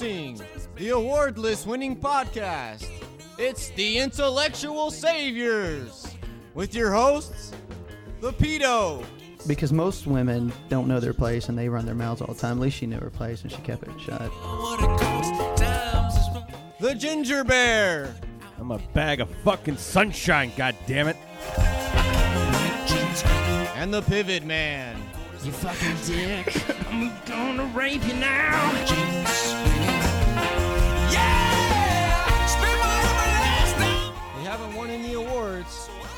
Introducing the award list winning podcast. It's the Intellectual Saviors with your hosts, the Pedo, Because most women don't know their place and they run their mouths all the time. At least she knew her place and she kept it shut. the Ginger Bear, I'm a bag of fucking sunshine, god damn it. and the Pivot Man. You fucking dick. I'm gonna rape you now.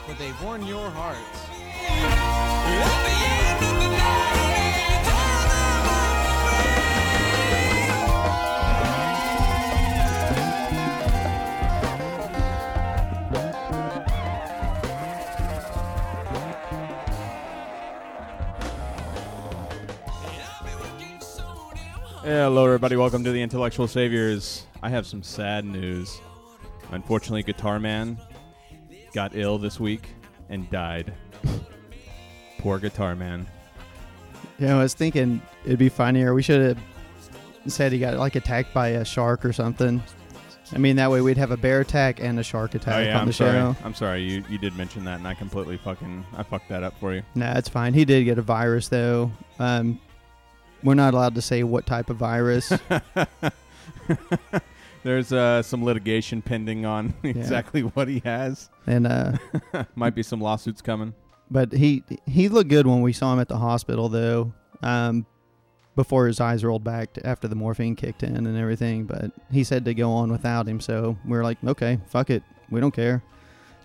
But they've won your hearts. Hello, everybody. Welcome to the Intellectual Saviors. I have some sad news. Unfortunately, Guitar Man got ill this week and died. Poor Guitar Man. Yeah, I was thinking it'd be funnier. We should have said he got like attacked by a shark or something. I mean, that way we'd have a bear attack and a shark attack oh yeah, on I'm the sorry. show. I'm sorry. You you did mention that, and I completely fucking I fucked that up for you. Nah, it's fine. He did get a virus though. Um, we're not allowed to say what type of virus. There's uh, some litigation pending on exactly what he has. and uh, Might be some lawsuits coming. but he he looked good when we saw him at the hospital though. Um, before his eyes rolled back after the morphine kicked in and everything, but he said to go on without him. So we are like, okay, fuck it, we don't care.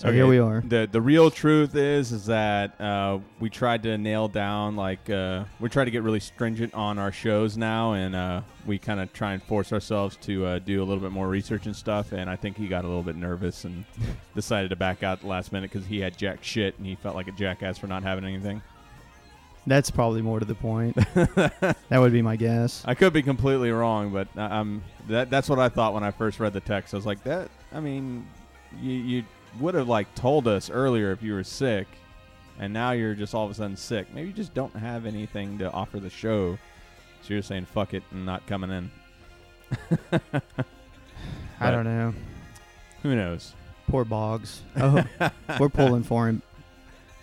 So Okay, here we are. The the real truth is is that uh, we tried to nail down like uh, we try to get really stringent on our shows now, and uh, we kind of try and force ourselves to uh, do a little bit more research and stuff. And I think he got a little bit nervous and decided to back out at the last minute because he had jack shit and he felt like a jackass for not having anything. That's probably more to the point. that would be my guess. I could be completely wrong, but I'm that that's what I thought when I first read the text. I was like, that. I mean, you you would have like told us earlier if you were sick, and now you're just all of a sudden sick. Maybe you just don't have anything to offer the show, so you're saying fuck it and not coming in. I don't know. Who knows? Poor Boggs. Oh, we're pulling for him.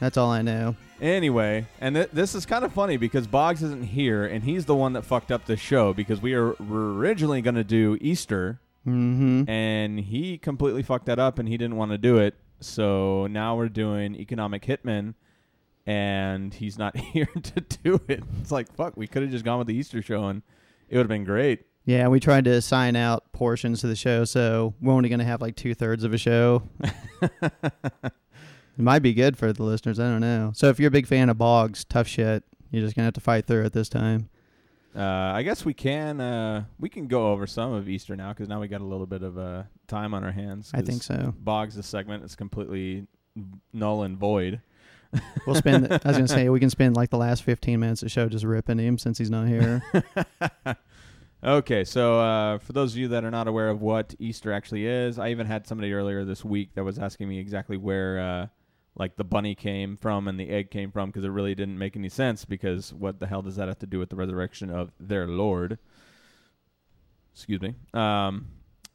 That's all I know. Anyway, and th- this is kind of funny because Boggs isn't here, and he's the one that fucked up the show because we are, were originally going to do Easter. Mm-hmm. and he completely fucked that up and he didn't want to do it so now we're doing economic hitman and he's not here to do it it's like fuck we could have just gone with the easter show and it would have been great Yeah, we tried to assign out portions to the show, so we're only going to have like two thirds of a show. it might be good for the listeners. I don't know. So if you're a big fan of Boggs, tough shit. You're just gonna have to fight through it this time. Uh, i guess we can uh, we can go over some of easter now because now we got a little bit of uh, time on our hands I think so. boggs the segment is completely null and void We'll spend. I was gonna say we can spend like the last 15 minutes of the show just ripping him since he's not here. Okay, so uh, for those of you that are not aware of what Easter actually is, I even had somebody earlier this week that was asking me exactly where, uh, like, the bunny came from and the egg came from because it really didn't make any sense. Because what the hell does that have to do with the resurrection of their Lord? Excuse me. Um,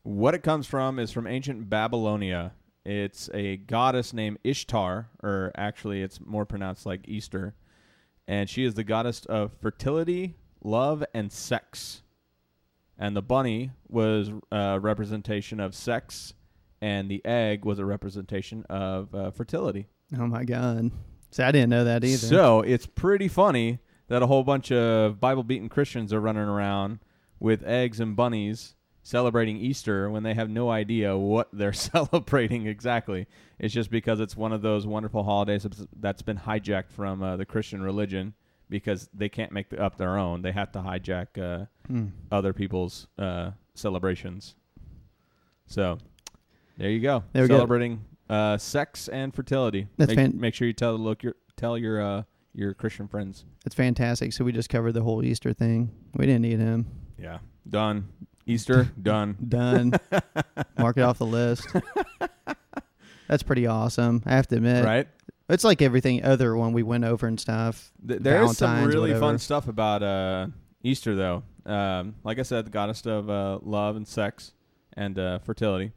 what it comes from is from ancient Babylonia. It's a goddess named Ishtar, or actually, it's more pronounced like Easter, and she is the goddess of fertility, love, and sex and the bunny was a representation of sex, and the egg was a representation of uh, fertility. Oh my god! See, I didn't know that either. So it's pretty funny that a whole bunch of Bible-beaten Christians are running around with eggs and bunnies celebrating Easter when they have no idea what they're celebrating exactly. It's just because it's one of those wonderful holidays that's been hijacked from uh, the Christian religion because they can't make the, up their own. They have to hijack uh, Hmm. other people's uh, celebrations. So there you go. There we go. Celebrating uh, sex and fertility. That's make, fan- make sure you tell look your tell your uh, your Christian friends. It's fantastic. So we just covered the whole Easter thing. We didn't need him. Yeah, done. Easter done. Done. Mark it off the list. That's pretty awesome. I have to admit. right? It's like everything other one we went over and stuff. Th- there is some really whatever. fun stuff about uh, Easter, though, um, like I said, the goddess of uh, love and sex and uh, fertility,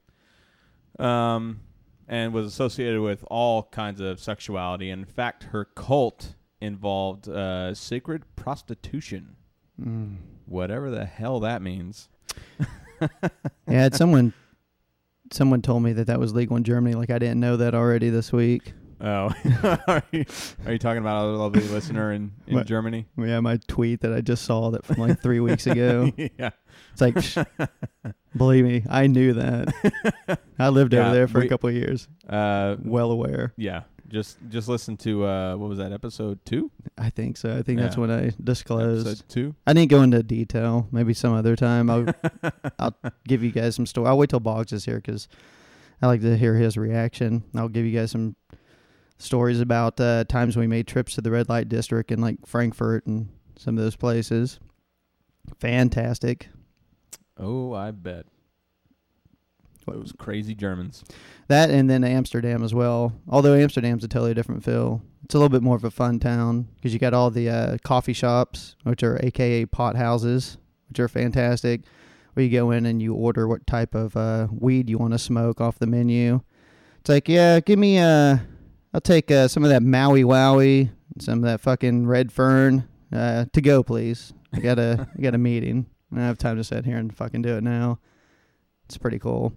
um, and was associated with all kinds of sexuality. In fact, her cult involved uh, sacred prostitution, Mm. whatever the hell that means. Yeah, someone someone told me that that was legal in Germany. Like I didn't know that already this week. Oh, are, you, are you talking about a lovely listener in, in What? Germany? Yeah, my tweet that I just saw that from like three weeks ago. yeah. It's like, psh, believe me, I knew that. I lived Yeah, over there for we- a couple of years. Uh, Well aware. yeah. Just just listen to uh, what was that episode two? I think so. I think that's Yeah. when I disclosed. Episode two. I didn't go into detail. Maybe some other time. I'll I'll give you guys some story. I'll wait till Boggs is here because I like to hear his reaction. I'll give you guys some stories about uh, times we made trips to the red light district in like Frankfurt and some of those places. Fantastic. Oh, I bet. Those crazy Germans. That and then Amsterdam as well. Although Amsterdam's a totally different feel. It's a little bit more of a fun town because you got all the uh, coffee shops, which are AKA pot houses, which are fantastic. Where you go in and you order what type of uh, weed you want to smoke off the menu. It's like, yeah, give me uh, I'll take uh, some of that Maui Wowie, some of that fucking Red Fern uh, to go, please. I got a I got a meeting. I have time to sit here and fucking do it now. It's pretty cool.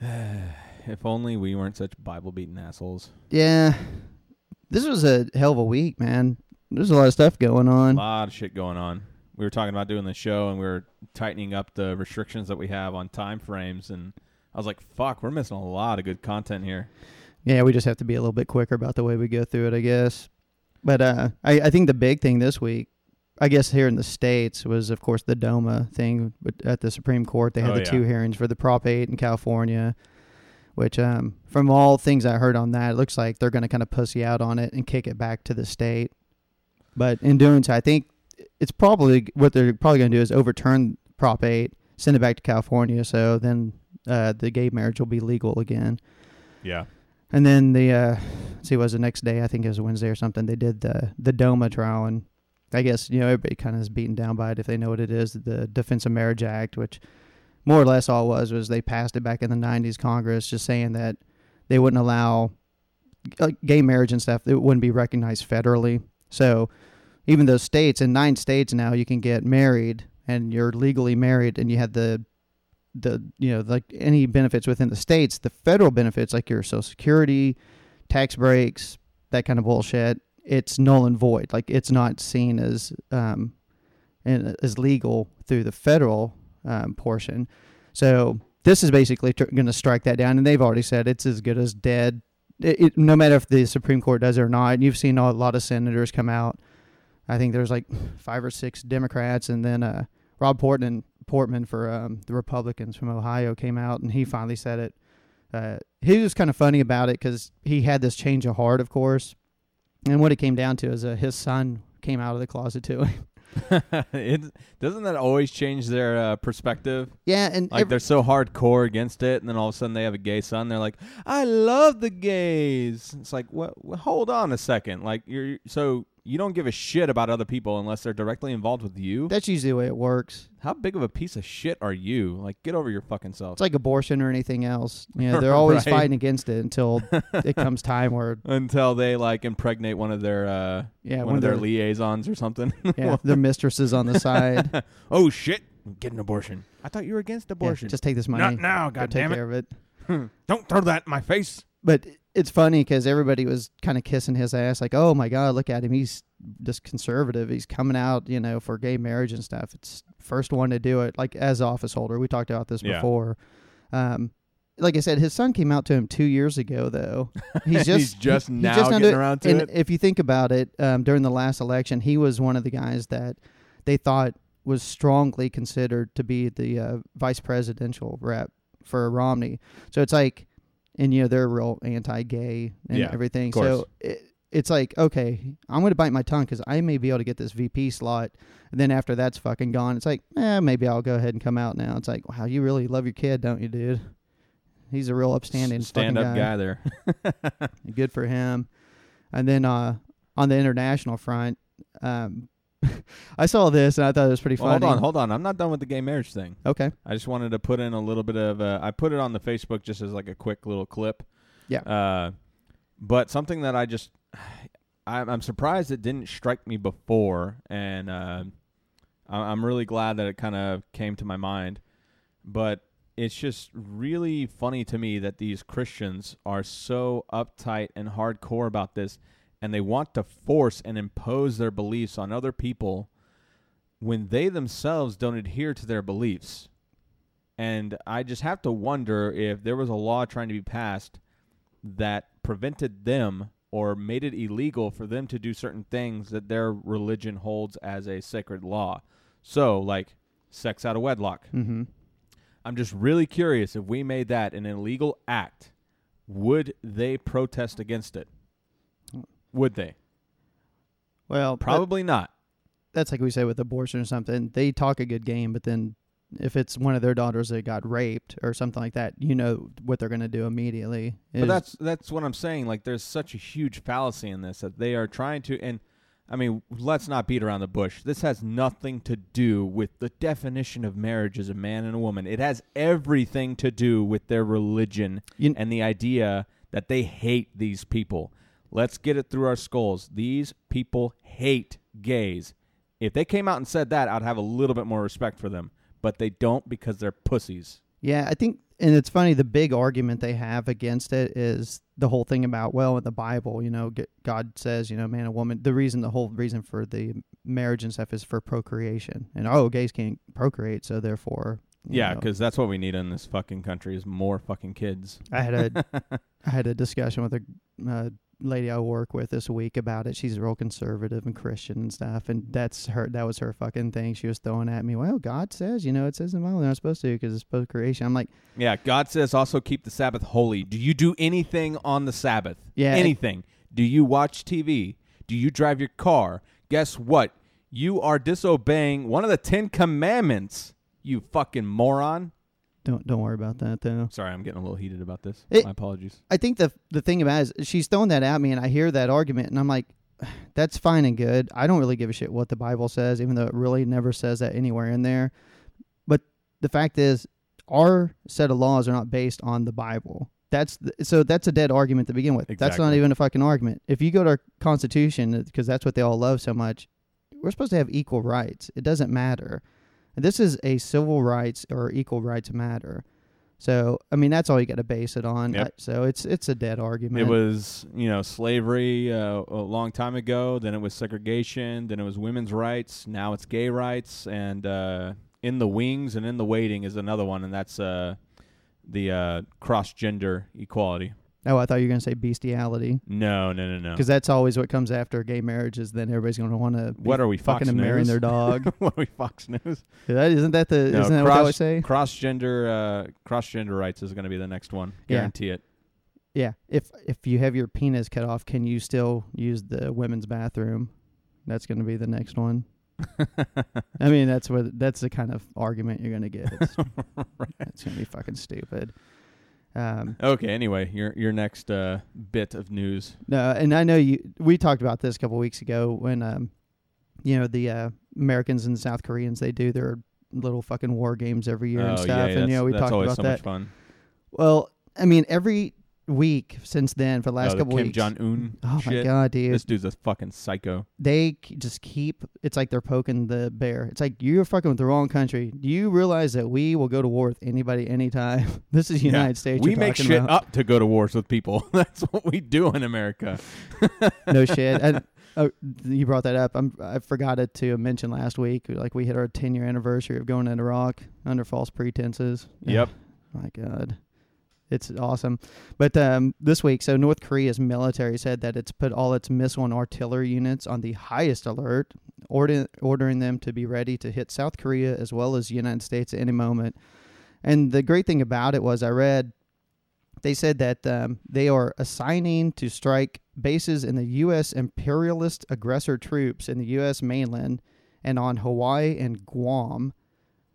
if only we weren't such Bible beating assholes. Yeah. This was a hell of a week, man. There's a lot of stuff going on. A lot of shit going on. We were talking about doing the show and we were tightening up the restrictions that we have on time frames and I was like, fuck, we're missing a lot of good content here. Yeah, we just have to be a little bit quicker about the way we go through it, I guess. But uh, I, I think the big thing this week, I guess here in the States, was, of course, the DOMA thing at the Supreme Court. They had Oh, the yeah. two hearings for the Prop 8 in California, which, um, from all things I heard on that, it looks like they're going to kind of pussy out on it and kick it back to the state. But in doing so, I think it's probably what they're probably going to do is overturn Prop 8, send it back to California, so then uh, the gay marriage will be legal again. Yeah. And then the uh let's see, it was the next day, I think it was Wednesday or something, they did the the DOMA trial and I guess, you know, everybody kinda is beaten down by it if they know what it is, the Defense of Marriage Act, which more or less all was was they passed it back in the nineties Congress just saying that they wouldn't allow uh, gay marriage and stuff, it wouldn't be recognized federally. So even those states in nine states now you can get married and you're legally married and you have the the you know like any benefits within the states the federal benefits like your social security tax breaks that kind of bullshit it's null and void like it's not seen as um as legal through the federal um, portion so this is basically tr- going to strike that down and they've already said it's as good as dead it, it, no matter if the supreme court does it or not and you've seen a lot of senators come out i think there's like five or six democrats and then uh rob portman Portman for um, the Republicans from Ohio came out and he finally said it. Uh, he was kind of funny about it because he had this change of heart, of course. And what it came down to is uh, his son came out of the closet too. it, doesn't that always change their uh, perspective? yeah, and Like every- they're so hardcore against it, and then all of a sudden they have a gay son. They're like, "I love the gays." It's like, what? Hold on a second. Like you're so you don't give a shit about other people unless they're directly involved with you. that's usually the way it works. How big of a piece of shit are you? Like, get over your fucking self. It's like abortion or anything else. You know, they're always Right. fighting against it until it comes time where Until they like impregnate one of their uh, yeah, one of their their liaisons or something. yeah, their mistresses on the side. oh shit! Get an abortion. I thought you were against Yeah, abortion. just take this money. Not now, go God take damn it! care of it. Don't throw that in my face. But it's funny because everybody was kind of kissing his ass, like, "Oh my God, look at him! He's just conservative. He's coming out, you know, for gay marriage and stuff. It's first one to do it. Like as office holder, we talked about this Yeah. before. Um, like I said, his son came out to him two years ago, though. He's just He's just he- he's now just getting under- around to and it. if you think about it, um, during the last election, he was one of the guys that they thought was strongly considered to be the uh, vice presidential rep for Romney. So it's like, and you know they're real anti-gay and Yeah, everything. So it, it's like, okay, I'm going to bite my tongue because I may be able to get this VP slot, and then after that's fucking gone, it's like, eh, maybe I'll go ahead and come out now. It's like, wow, you really love your kid, don't you, dude? He's a real upstanding stand up guy there. Good for him. And then uh, on the international front, um, I saw this and I thought it was pretty Well, funny. hold on, hold on. I'm not done with the gay marriage thing. Okay. I just wanted to put in a little bit of. Uh, I put it on the Facebook just as like a quick little clip. Yeah. Uh, but something that I just, I'm, I'm surprised it didn't strike me before, and uh, I- I'm really glad that it kind of came to my mind. But it's just really funny to me that these Christians are so uptight and hardcore about this, and they want to force and impose their beliefs on other people when they themselves don't adhere to their beliefs. And I just have to wonder if there was a law trying to be passed that prevented them or made it illegal for them to do certain things that their religion holds as a sacred law. So, like sex out of wedlock. Mm-hmm. I'm just really curious if we made that an illegal act, would they protest against it? Would they? Well, that- Probably not. that's like we say with abortion or something. They talk a good game, but then if it's one of their daughters that got raped or something like that, you know what they're going to do immediately. But that's that's what I'm saying. Like, there's such a huge fallacy in this that they are trying to. And I mean, let's not beat around the bush. This has nothing to do with the definition of marriage as a man and a woman. It has everything to do with their religion You- and the idea that they hate these people. Let's get it through our skulls. These people hate gays. If they came out and said that, I'd have a little bit more respect for them. But they don't because they're pussies. Yeah, I think, and it's funny. The big argument they have against it is the whole thing about well, in the Bible, you know, God says, you know, man and woman. The reason, the whole reason for the marriage and stuff is for procreation, and oh, gays can't procreate, so therefore, you Yeah, because that's what we need in this fucking country is more fucking kids. I had a I had a discussion with a uh, lady I work with this week about it. She's real conservative and Christian and stuff, and that's her. That was her fucking thing. She was throwing at me. Well, God says, you know, it says in the Bible they're not supposed to because it's supposed to creation. I'm like, Yeah, God says also keep the Sabbath holy. Do you do anything on the Sabbath? Yeah. Anything. Do you watch TV? Do you drive your car? Guess what? You are disobeying one of the Ten Commandments, you fucking moron. Don't don't worry about that though. Sorry, I'm getting a little heated about this. It- My apologies. I think the the thing about it is she's throwing that at me, and I hear that argument, and I'm like, that's fine and good. I don't really give a shit what the Bible says, even though it really never says that anywhere in there. But the fact is, our set of laws are not based on the Bible. That's the, so that's a dead argument to begin with. That's not even a fucking argument. If you go to our Constitution, because that's what they all love so much, we're supposed to have equal rights. It doesn't matter. This is a civil rights or equal rights matter. So I mean that's all you got to base it on. Yep. I- so it's it's a dead argument. It was, you know, slavery uh, a long time ago. Then it was segregation. Then it was women's rights. Now it's gay rights. And uh, in the wings and in the waiting is another one, and that's uh, the uh, cross gender equality. Oh, I thought you were gonna say bestiality No, no, no, no. because that's always what comes after gay marriages. Then everybody's gonna want to What are we, fucking Fox and marrying News? their dog. what are we, Fox News? that, isn't that the No, isn't that what they always say? Cross gender, uh, cross gender rights is going to be the next one. Yeah. Guarantee it. Yeah. If if you have your penis cut off, can you still use the women's bathroom? That's gonna be the next one. I mean, that's what that's the kind of argument you're gonna get. It's, it's gonna be fucking stupid. Um, Okay. Anyway, your your next uh, bit of news. No, and I know you. We talked about this a couple weeks ago when, um, you know, the uh, Americans and South Koreans they do their little fucking war games every year oh and stuff, yeah, and that's, you know we talked about so that. much fun. Well, I mean, every week since then for the last oh, couple Kim weeks. Jong Un. oh shit. my god, dude! This dude's a fucking psycho. they k- just keep. It's like they're poking the bear. It's like you're fucking with the wrong country. Do you realize that we will go to war with anybody anytime? this is the Yeah. United States. We make shit about. up to go to wars with people. That's what we do in America. no shit. And, oh, you brought that up. I'm, I forgot it to mention last week. Like we hit our 10 year anniversary of going into Iraq under false pretenses. Yep. my God. It's awesome. But um, this week, so North Korea's military said that it's put all its missile and artillery units on the highest alert, order, ordering them to be ready to hit South Korea as well as the United States at any moment. And the great thing about it was, I read they said that um, they are assigning to strike bases in the U.S. imperialist aggressor troops in the U.S. mainland and on Hawaii and Guam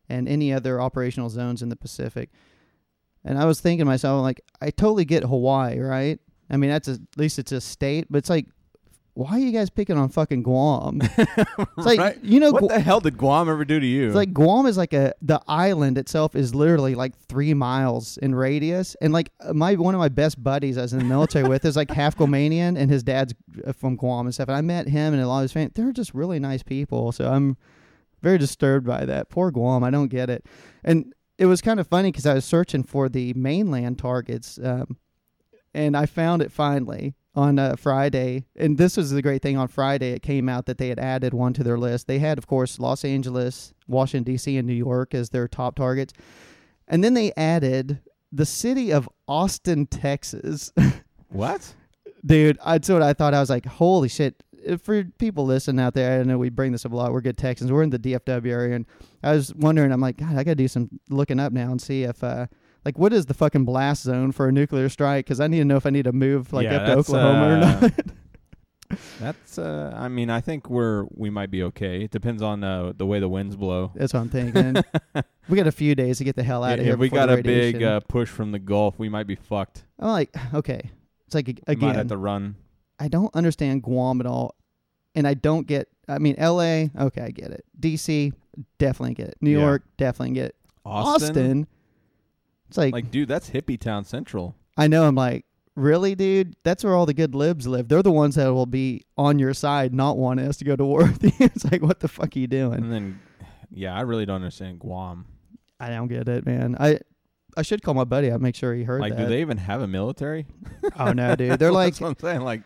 and any other operational zones in the Pacific. And I was thinking to myself, like, I totally get Hawaii, right? I mean, that's a, at least it's a state, but it's like, why are you guys picking on fucking Guam? It's like Right. you know, what Gu- the hell did Guam ever do to you? it's like Guam is like a the island itself is literally like three miles in radius, and like my one of my best buddies I was in the military with is like half Guamanian, and his dad's uh, from Guam and stuff. And I met him and a lot of his family. They're just really nice people. So I'm very disturbed by that. Poor Guam, I don't get it. And it was kind of funny because I was searching for the mainland targets, um, and I found it finally on uh, Friday. And this was the great thing on Friday. It came out that they had added one to their list. They had, of course, Los Angeles, Washington D.C., and New York as their top targets, and then they added the city of Austin, Texas. what? Dude, that's what I thought. I was like, holy shit. If For people listening out there, I know we bring this up a lot. We're good Texans. We're in the DFW area, and I was wondering. I'm like, God, I gotta do some looking up now and see if, uh, like, what is the fucking blast zone for a nuclear strike? Because I need to know if I need to move like Yeah, up to Oklahoma or uh, not. That's. Uh, I mean, I think we're we might be okay. It depends on uh, the way the winds blow. That's what I'm thinking. we got a few days to get the hell out of if here. we got a big uh, push from the Gulf, we might be fucked. I'm like, okay. It's like We might have again, to run. I don't understand Guam at all, and I don't get. I mean, L.A. Okay, I get it. D.C. Definitely get it. New Yeah. York definitely get it. Austin, It's like, like, dude, that's hippie town central. I know. I'm like, really, dude? That's where all the good libs live. They're the ones that will be on your side, not wanting us to go to war. with you. it's like, what the fuck are you doing? And then, yeah, I really don't understand Guam. I don't get it, man. I I should call my buddy. I'll make sure he heard Like, that. do they even have a military? oh no, dude. They're like That's what I'm saying. Like,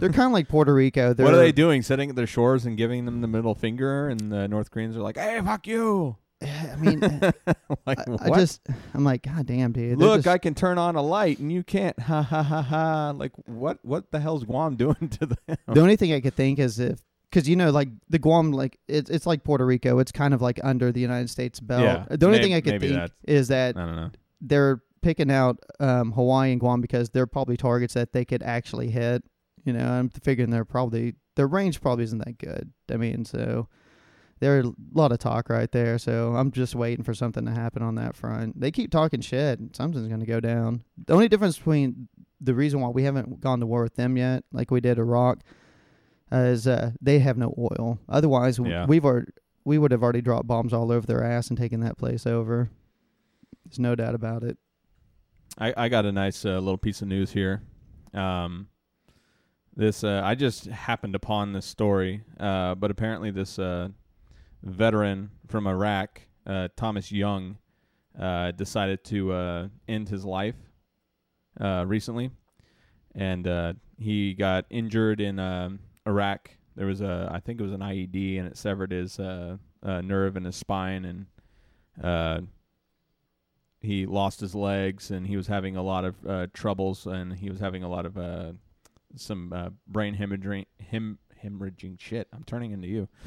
they're kind of like Puerto Rico. They're, what are they doing? Sitting at their shores and giving them the middle finger, and the North Koreans are like, "Hey, fuck you!" I mean, like, I? I just, I'm like, God damn, dude. Look, just- I can turn on a light and you can't. Ha ha ha ha! Like, what? What the hell's Guam doing to them? the only thing I could think is if, because you know, like the Guam, like it's it's like Puerto Rico. It's kind of like under the United States belt. Yeah, the only may- thing I could think is that I don't know. they're picking out um, Hawaii and Guam because they're probably targets that they could actually hit. You know, I'm figuring they're probably their range probably isn't that good. I mean, so there's a lot of talk right there. So I'm just waiting for something to happen on that front. They keep talking shit. Something's going to go down. The only difference between the reason why we haven't gone to war with them yet, like we did Iraq, uh, is uh, they have no oil. Otherwise, Yeah. we've already we would have already dropped bombs all over their ass and taken that place over. There's no doubt about it. I, I got a nice uh, little piece of news here. Um, this uh, I just happened upon this story, uh, but apparently this uh, veteran from Iraq, uh, Tomas Young, uh, decided to uh, end his life recently, and he got injured in um, Iraq. There was a, I think it was an IED, and it severed his nerve in his spine, and he lost his legs and he was having a lot of troubles and he was having a lot of some uh, brain hemorrhaging hem- hemorrhaging shit. I'm turning into you.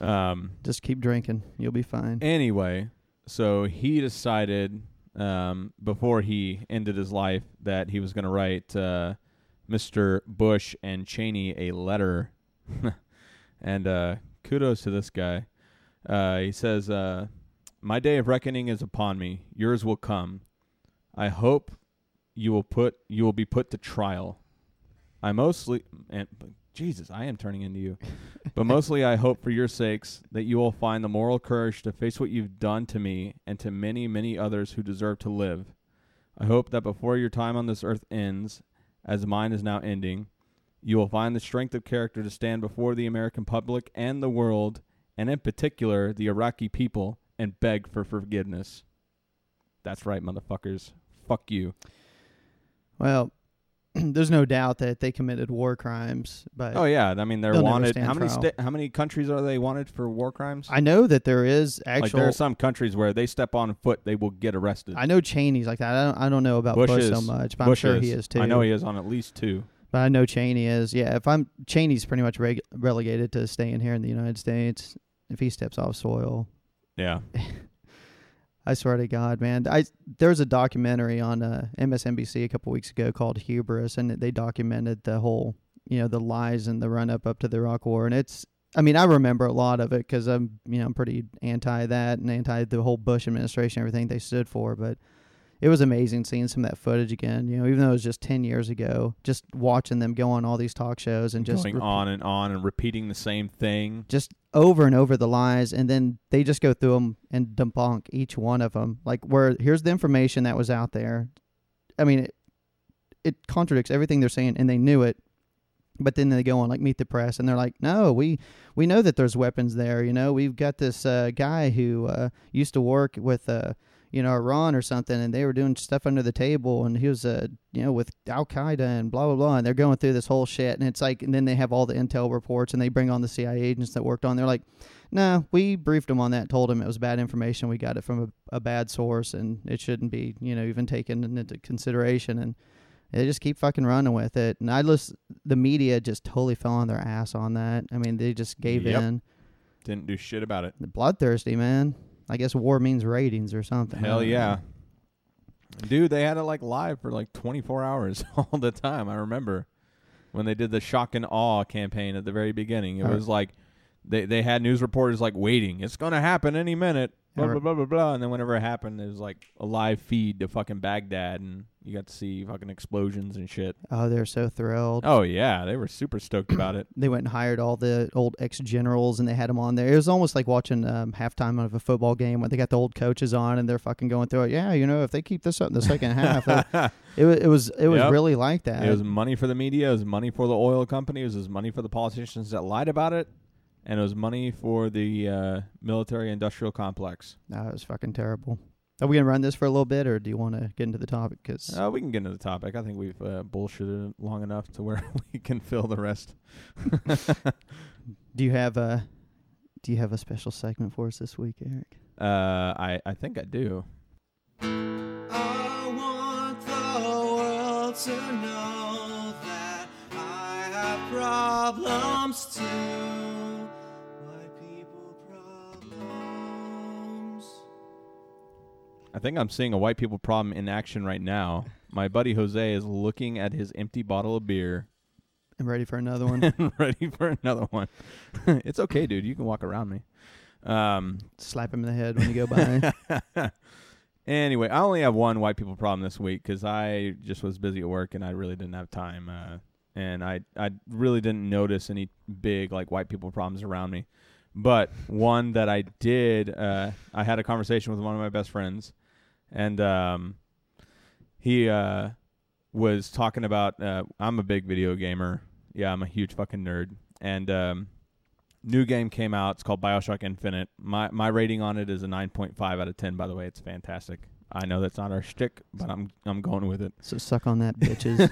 Um, Just keep drinking. You'll be fine. anyway, so he decided um, before he ended his life that he was going to write uh, Mr. Bush and Cheney a letter. and uh, kudos to this guy. Uh, he says, uh, "My day of reckoning is upon me. Yours will come. I hope you will put you will be put to trial. I mostly and Jesus, I am turning into you. But mostly I hope for your sakes that you will find the moral courage to face what you've done to me and to many, many others who deserve to live. I hope that before your time on this earth ends, as mine is now ending, you will find the strength of character to stand before the American public and the world, and in particular the Iraqi people, and beg for forgiveness. That's right, motherfuckers. Fuck you. Well, there's no doubt that they committed war crimes, but Oh yeah, I mean they're wanted. How many sta- how many countries are they wanted for war crimes? I know that there is like actual. there are some countries where they step on foot, they will get arrested. I know Cheney's like that. I don't. I don't know about Bush Bush, is- so much, but Bush I'm sure he is too. I know he is on at least two. but I know Cheney is. Yeah, if I'm Cheney's pretty much reg- relegated to staying here in the United States. If he steps off soil, Yeah. I swear to God, man. I there was a documentary on uh, MSNBC a couple weeks ago called Hubris, and they documented the whole, you know, the lies and the run up up to the Iraq War, and it's. I mean, I remember a lot of it because I'm, you know, I'm pretty anti that and anti the whole Bush administration, everything they stood for. But it was amazing seeing some of that footage again. You know, even though it was just ten years ago, just watching them go on all these talk shows and just going rep- on and on and repeating the same thing. just over and over the lies, and then they just go through them and debunk each one of them. Like, where here's the information that was out there. I mean, it, it contradicts everything they're saying, and they knew it. But then they go on like meet the press, and they're like, "No, we we know that there's weapons there. You know, we've got this uh, guy who uh, used to work with uh, you know Iran or something, and they were doing stuff under the table, and he was uh, you know with Al Qaeda and blah blah blah, and they're going through this whole shit, and it's like, and then they have all the intel reports, and they bring on the CIA agents that worked on. They're like, "No, we briefed them on that, told them it was bad information. We got it from a, a bad source, and it shouldn't be you know even taken into consideration." And they just keep fucking running with it. And I just the media just totally fell on their ass on that. I mean, they just gave Yep. in. Didn't do shit about it. Bloodthirsty, man. I guess war means ratings or something. Hell uh, yeah. Dude, they had it like live for like 24 hours all the time. I remember when they did the shock and awe campaign at the very beginning. It Or- was like they they had news reporters like waiting. It's going to happen any minute. Blah, blah, blah, blah, blah. And then whenever it happened, it was like a live feed to fucking Baghdad and you got to see fucking explosions and shit. Oh, they're so thrilled. Oh, yeah. They were super stoked about it. They went and hired all the old ex generals and they had them on there. It was almost like watching um, halftime of a football game when they got the old coaches on and they're fucking going through it. Yeah, you know, if they keep this up in the second half, uh, it, wa- it was it was Yep. really like that. It was money for the media. It was money for the oil company. It was money for the politicians that lied about it. And it was money for the uh, military industrial complex. No, it was fucking terrible. Are we gonna run this for a little bit, or do you want to get into the topic? Because Uh, we can get into the topic. I think we've uh, bullshitted long enough to where we can fill the rest. do you have a do you have a special segment for us this week, Eric? Uh, I, I think I do. I want the I think I'm seeing a white people problem in action right now. My buddy Jose is looking at his empty bottle of beer I'm ready for another one. ready for another one. it's okay, dude. You can walk around me. Um, Slap him in the head when you go by. anyway, I only have one white people problem this week because I just was busy at work and I really didn't have time. Uh, and I I really didn't notice any big like white people problems around me. But one that I did, uh, I had a conversation with one of my best friends, and um, he uh, was talking about. Uh, I'm a big video gamer. Yeah, I'm a huge fucking nerd. And um, new game came out. It's called Bioshock Infinite. My my rating on it is a 9.5 out of 10. By the way, it's fantastic. I know that's not our shtick, but I'm I'm going with it. so suck on that, bitches.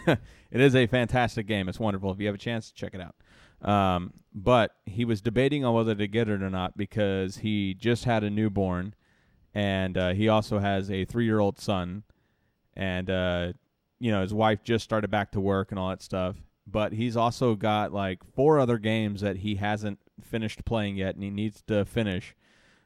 it is a fantastic game. It's wonderful. If you have a chance, check it out. Um, but he was debating on whether to get it or not because he just had a newborn, and uh, he also has a three-year-old son, and uh, you know his wife just started back to work and all that stuff. But he's also got like four other games that he hasn't finished playing yet, and he needs to finish.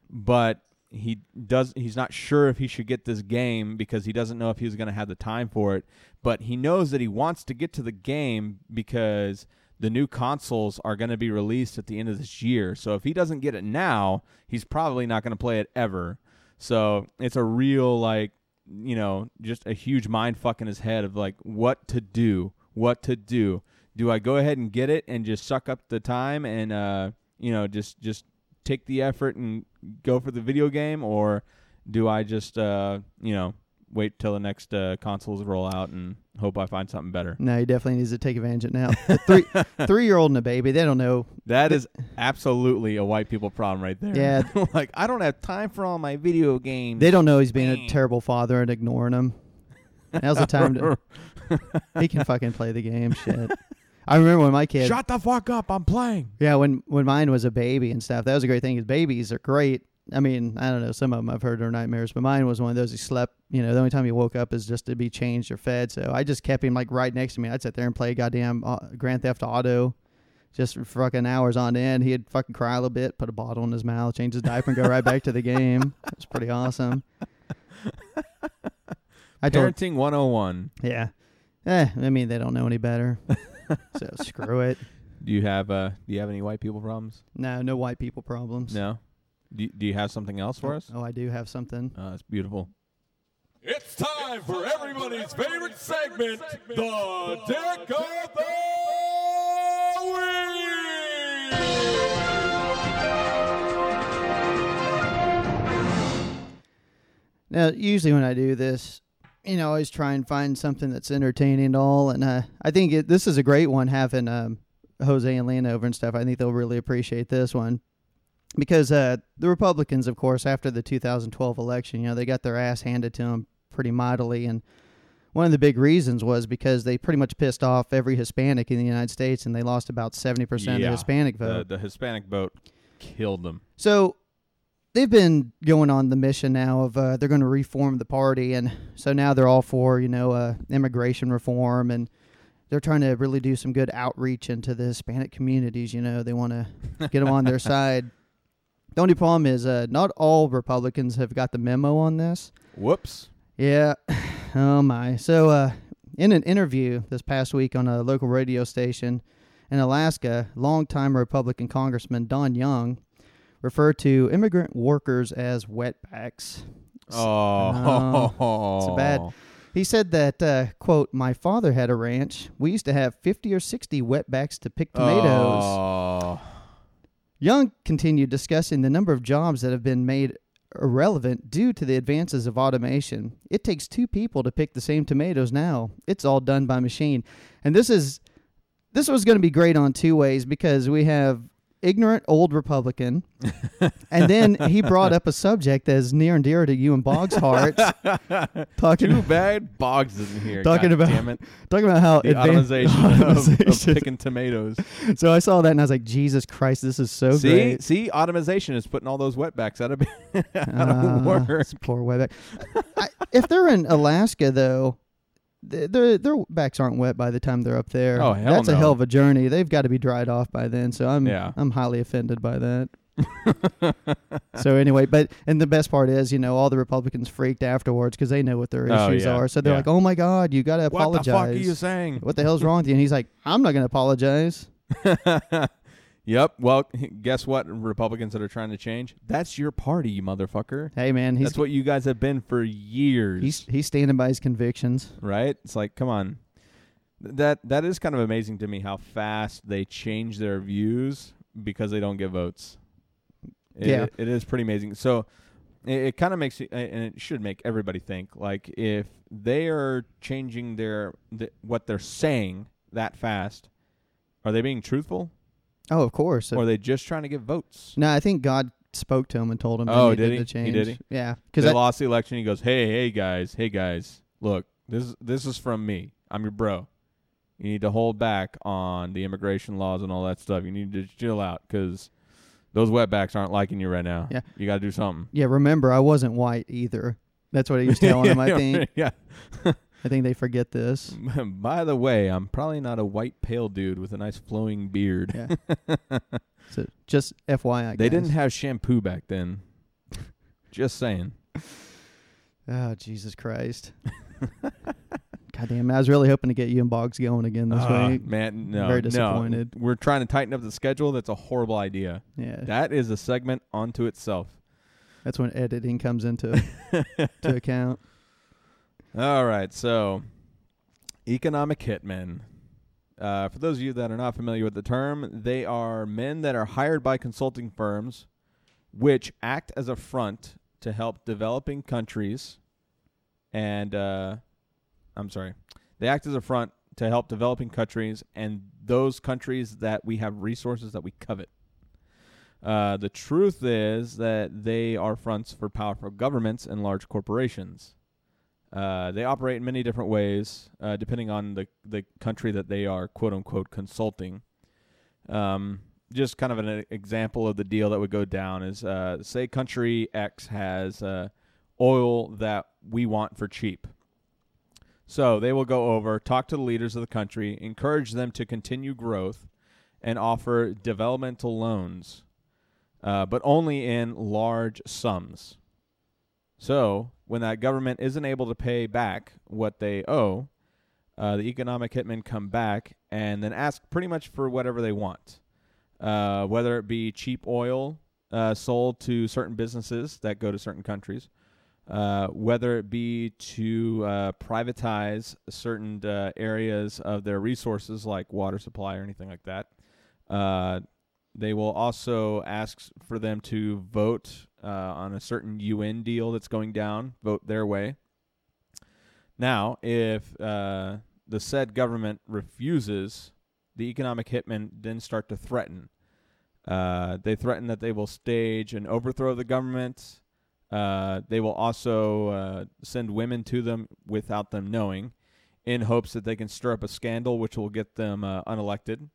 But he does he's not sure if he should get this game because he doesn't know if he's going to have the time for it but he knows that he wants to get to the game because the new consoles are going to be released at the end of this year. So if he doesn't get it now he's probably not going to play it ever. So it's a real like you know just a huge mind fuck in his head of like what to do what to do. Do i go ahead and get it and just suck up the time and uh you know just just take the effort and go for the video game, or do I just uh, you know wait till the next uh, consoles roll out and hope I find something better? no, he definitely needs to take advantage of it now. The three three year old and a baby, they don't know. That is absolutely a white people problem right there. Yeah. like I don't have time for all my video games. They don't know he's being a terrible father and ignoring them. Now's the time to. He can fucking play the game. Shit. I remember when my kid. Shut the fuck up! I'm playing. Yeah, when when mine was a baby and stuff, that was a great thing. Because babies are great. I mean, I don't know. Some of them I've heard are nightmares, but mine was one of those. He slept. You know, the only time he woke up is just to be changed or fed. So I just kept him like right next to me. I'd sit there and play goddamn uh, Grand Theft Auto, just for fucking hours on end. He'd fucking cry a little bit, put a bottle in his mouth, change his diaper, and go right back to the game. It was pretty awesome. I told, Parenting 101. yeah. Eh, I mean, they don't know any better. so screw it. Do you have uh do you have any white people problems? No, no white people problems. No. Do Do you have something else for us? Oh, I do have something. Uh, it's beautiful. It's time time for everybody's favorite segment, the Deck of the Week! Now, usually when I do this, you know, I always try and find something that's entertaining and all. And uh, I think it, this is a great one having um, Jose and Lynn over and stuff. I think they'll really appreciate this one because uh, the Republicans, of course, after the 2012 election, you know, they got their ass handed to them pretty mightily. And one of the big reasons was because they pretty much pissed off every Hispanic in the United States and they lost about 70% of the Yeah. Hispanic The, vote. the Hispanic vote killed them. So they've been going on the mission now of uh, they're going to reform the party, and so now they're all for you know uh, immigration reform, and they're trying to really do some good outreach into the Hispanic communities. You know, they want to get them on their side. The only problem is uh, not all Republicans have got the memo on this. Whoops. Yeah. Oh my. So uh in an interview this past week on a local radio station in Alaska, longtime Republican Congressman Don Young referred to immigrant workers as wetbacks. Oh, it's bad- He said that uh, quote, "My father had a ranch. We used to have 50 or 60 wetbacks to pick tomatoes." Oh. Young continued discussing the number of jobs that have been made irrelevant due to the advances of automation. It takes two people to pick the same tomatoes now. It's all done by machine. And this is this was going to be great on two ways because we have ignorant old Republican, and then he brought up a subject that is near and dear to you and Boggs' hearts, talking Too bad Boggs isn't here. Talking God about damn it. talking about how the advan- automation, Of, of picking tomatoes. so I saw that and I was like, Jesus Christ, this is so see, great. see, automation is putting all those wetbacks out of out Ah, of work. Poor wetback. I, if they're in Alaska, though, th- their their backs aren't wet by the time they're up there. Oh, hell That's a hell of a journey. They've got to be dried off by then. So I'm Yeah. I'm highly offended by that. so anyway, but and the best part is, you know, all the Republicans freaked afterwards because they know what their Oh, issues yeah, are. So they're yeah. like, "Oh my God, you got to apologize." What the fuck are you saying? What the hell's wrong with you? And he's like, "I'm not going to apologize." yep. Well, guess what? Republicans that are trying to change. That's your party, you motherfucker. Hey man, he's That's what you guys have been for years. he's he's standing by his convictions. right? It's like, come on. That that is kind of amazing to me how fast they change their views because they don't get votes. It, Yeah. it is pretty amazing. So it, it kind of makes and it should make everybody think like if they are changing their th- what they're saying that fast, are they being truthful Oh, of course. or are they just trying to get votes? No, I think God spoke to him and told him. Oh, needed did he? To He did he? Yeah, They because lost the election. He goes, "Hey, hey guys, hey guys, look, this this is from me. I'm your bro. You need to hold back on the immigration laws and all that stuff. You need to chill out because those wetbacks aren't liking you right now. Yeah. you got to do something." yeah. Remember, I wasn't white either. That's what he was telling him. I think. yeah. I think they forget this. By the way, I'm probably not a white pale dude with a nice flowing beard. Yeah. So just FYI, They guys. didn't have shampoo back then. Just saying. Oh Jesus Christ! God damn! I was really hoping to get you and Boggs going again this Ah, week. man, no, Very no. disappointed. We're trying to tighten up the schedule. That's a horrible idea. Yeah, That is a segment onto itself. that's when editing comes into to account. All right, so economic hitmen. Uh, for those of you that are not familiar with the term, they are men that are hired by consulting firms, which act as a front to help developing countries, and uh, I'm sorry, they act as a front to help developing countries and those countries that we have resources that we covet. Uh, the truth is that they are fronts for powerful governments and large corporations. Uh, they operate in many different ways, uh, depending on the the country that they are quote unquote consulting. Um, just kind of an example of the deal that would go down is, uh, say, country X has uh, oil that we want for cheap. So they will go over, talk to the leaders of the country, encourage them to continue growth, and offer developmental loans, uh, but only in large sums. So, when that government isn't able to pay back what they owe, uh, the economic hitmen come back and then ask pretty much for whatever they want, uh, whether it be cheap oil uh, sold to certain businesses that go to certain countries, uh, whether it be to uh, privatize certain uh, areas of their resources like water supply or anything like that. They will also ask for them to vote uh, on a certain UN deal that's going down, vote their way. Now, if uh, the said government refuses, the economic hitmen then start to threaten. Uh, they threaten that they will stage an overthrow of the government. Uh, they will also uh, send women to them without them knowing, in hopes that they can stir up a scandal which will get them uh, unelected.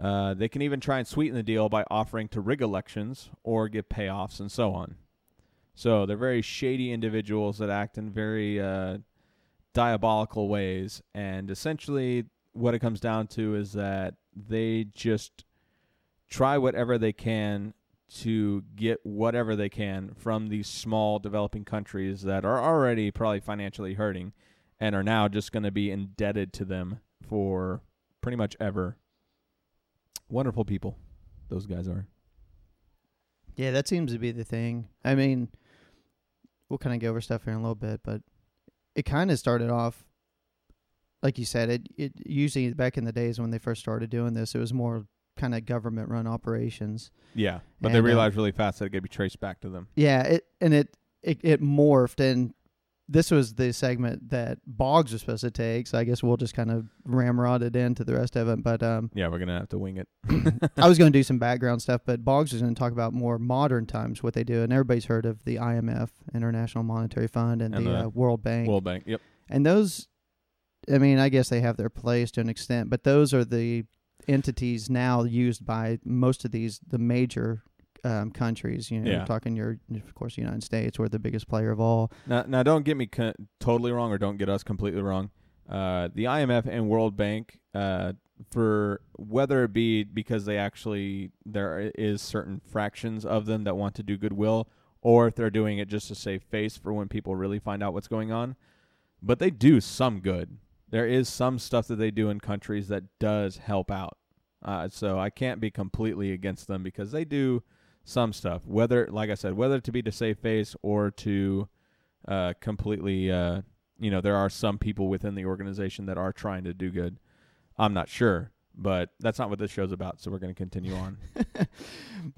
Uh, they can even try and sweeten the deal by offering to rig elections or give payoffs and so on. So they're very shady individuals that act in very uh, diabolical ways. And essentially, what it comes down to is that they just try whatever they can to get whatever they can from these small developing countries that are already probably financially hurting and are now just going to be indebted to them for pretty much ever. Wonderful people, those guys are. Yeah, that seems to be the thing. I mean, we'll kind of go over stuff here in a little bit, but it kind of started off, like you said, it, it usually back in the days when they first started doing this, it was more kind of government run operations. Yeah, but they And, uh, realized really fast that it could be traced back to them. Yeah, it and it it, it morphed and this was the segment that Boggs was supposed to take, so I guess we'll just kind of ramrod it into the rest of it. But um, Yeah, we're gonna have to wing it. I was going to do some background stuff, but Boggs is going to talk about more modern times what they do, and everybody's heard of the IMF, International Monetary Fund, and, And the the uh, World Bank, World Bank. Yep. and those. I mean, I guess they have their place to an extent, but those are the entities now used by most of these the major um, countries. You know, Yeah. you're talking your, of course, the United States, we're the biggest player of all. Now, now, don't get me co- totally wrong, or don't get us completely wrong. Uh, the IMF and World Bank, uh, for whether it be because they actually there is certain fractions of them that want to do goodwill, or if they're doing it just to save face for when people really find out what's going on, but they do some good. There is some stuff that they do in countries that does help out. Uh, so I can't be completely against them because they do some stuff. Whether, like I said, whether to be to save face or to uh, completely, uh, you know, there are some people within the organization that are trying to do good. I'm not sure, but that's not what this show's about. So we're going to continue on.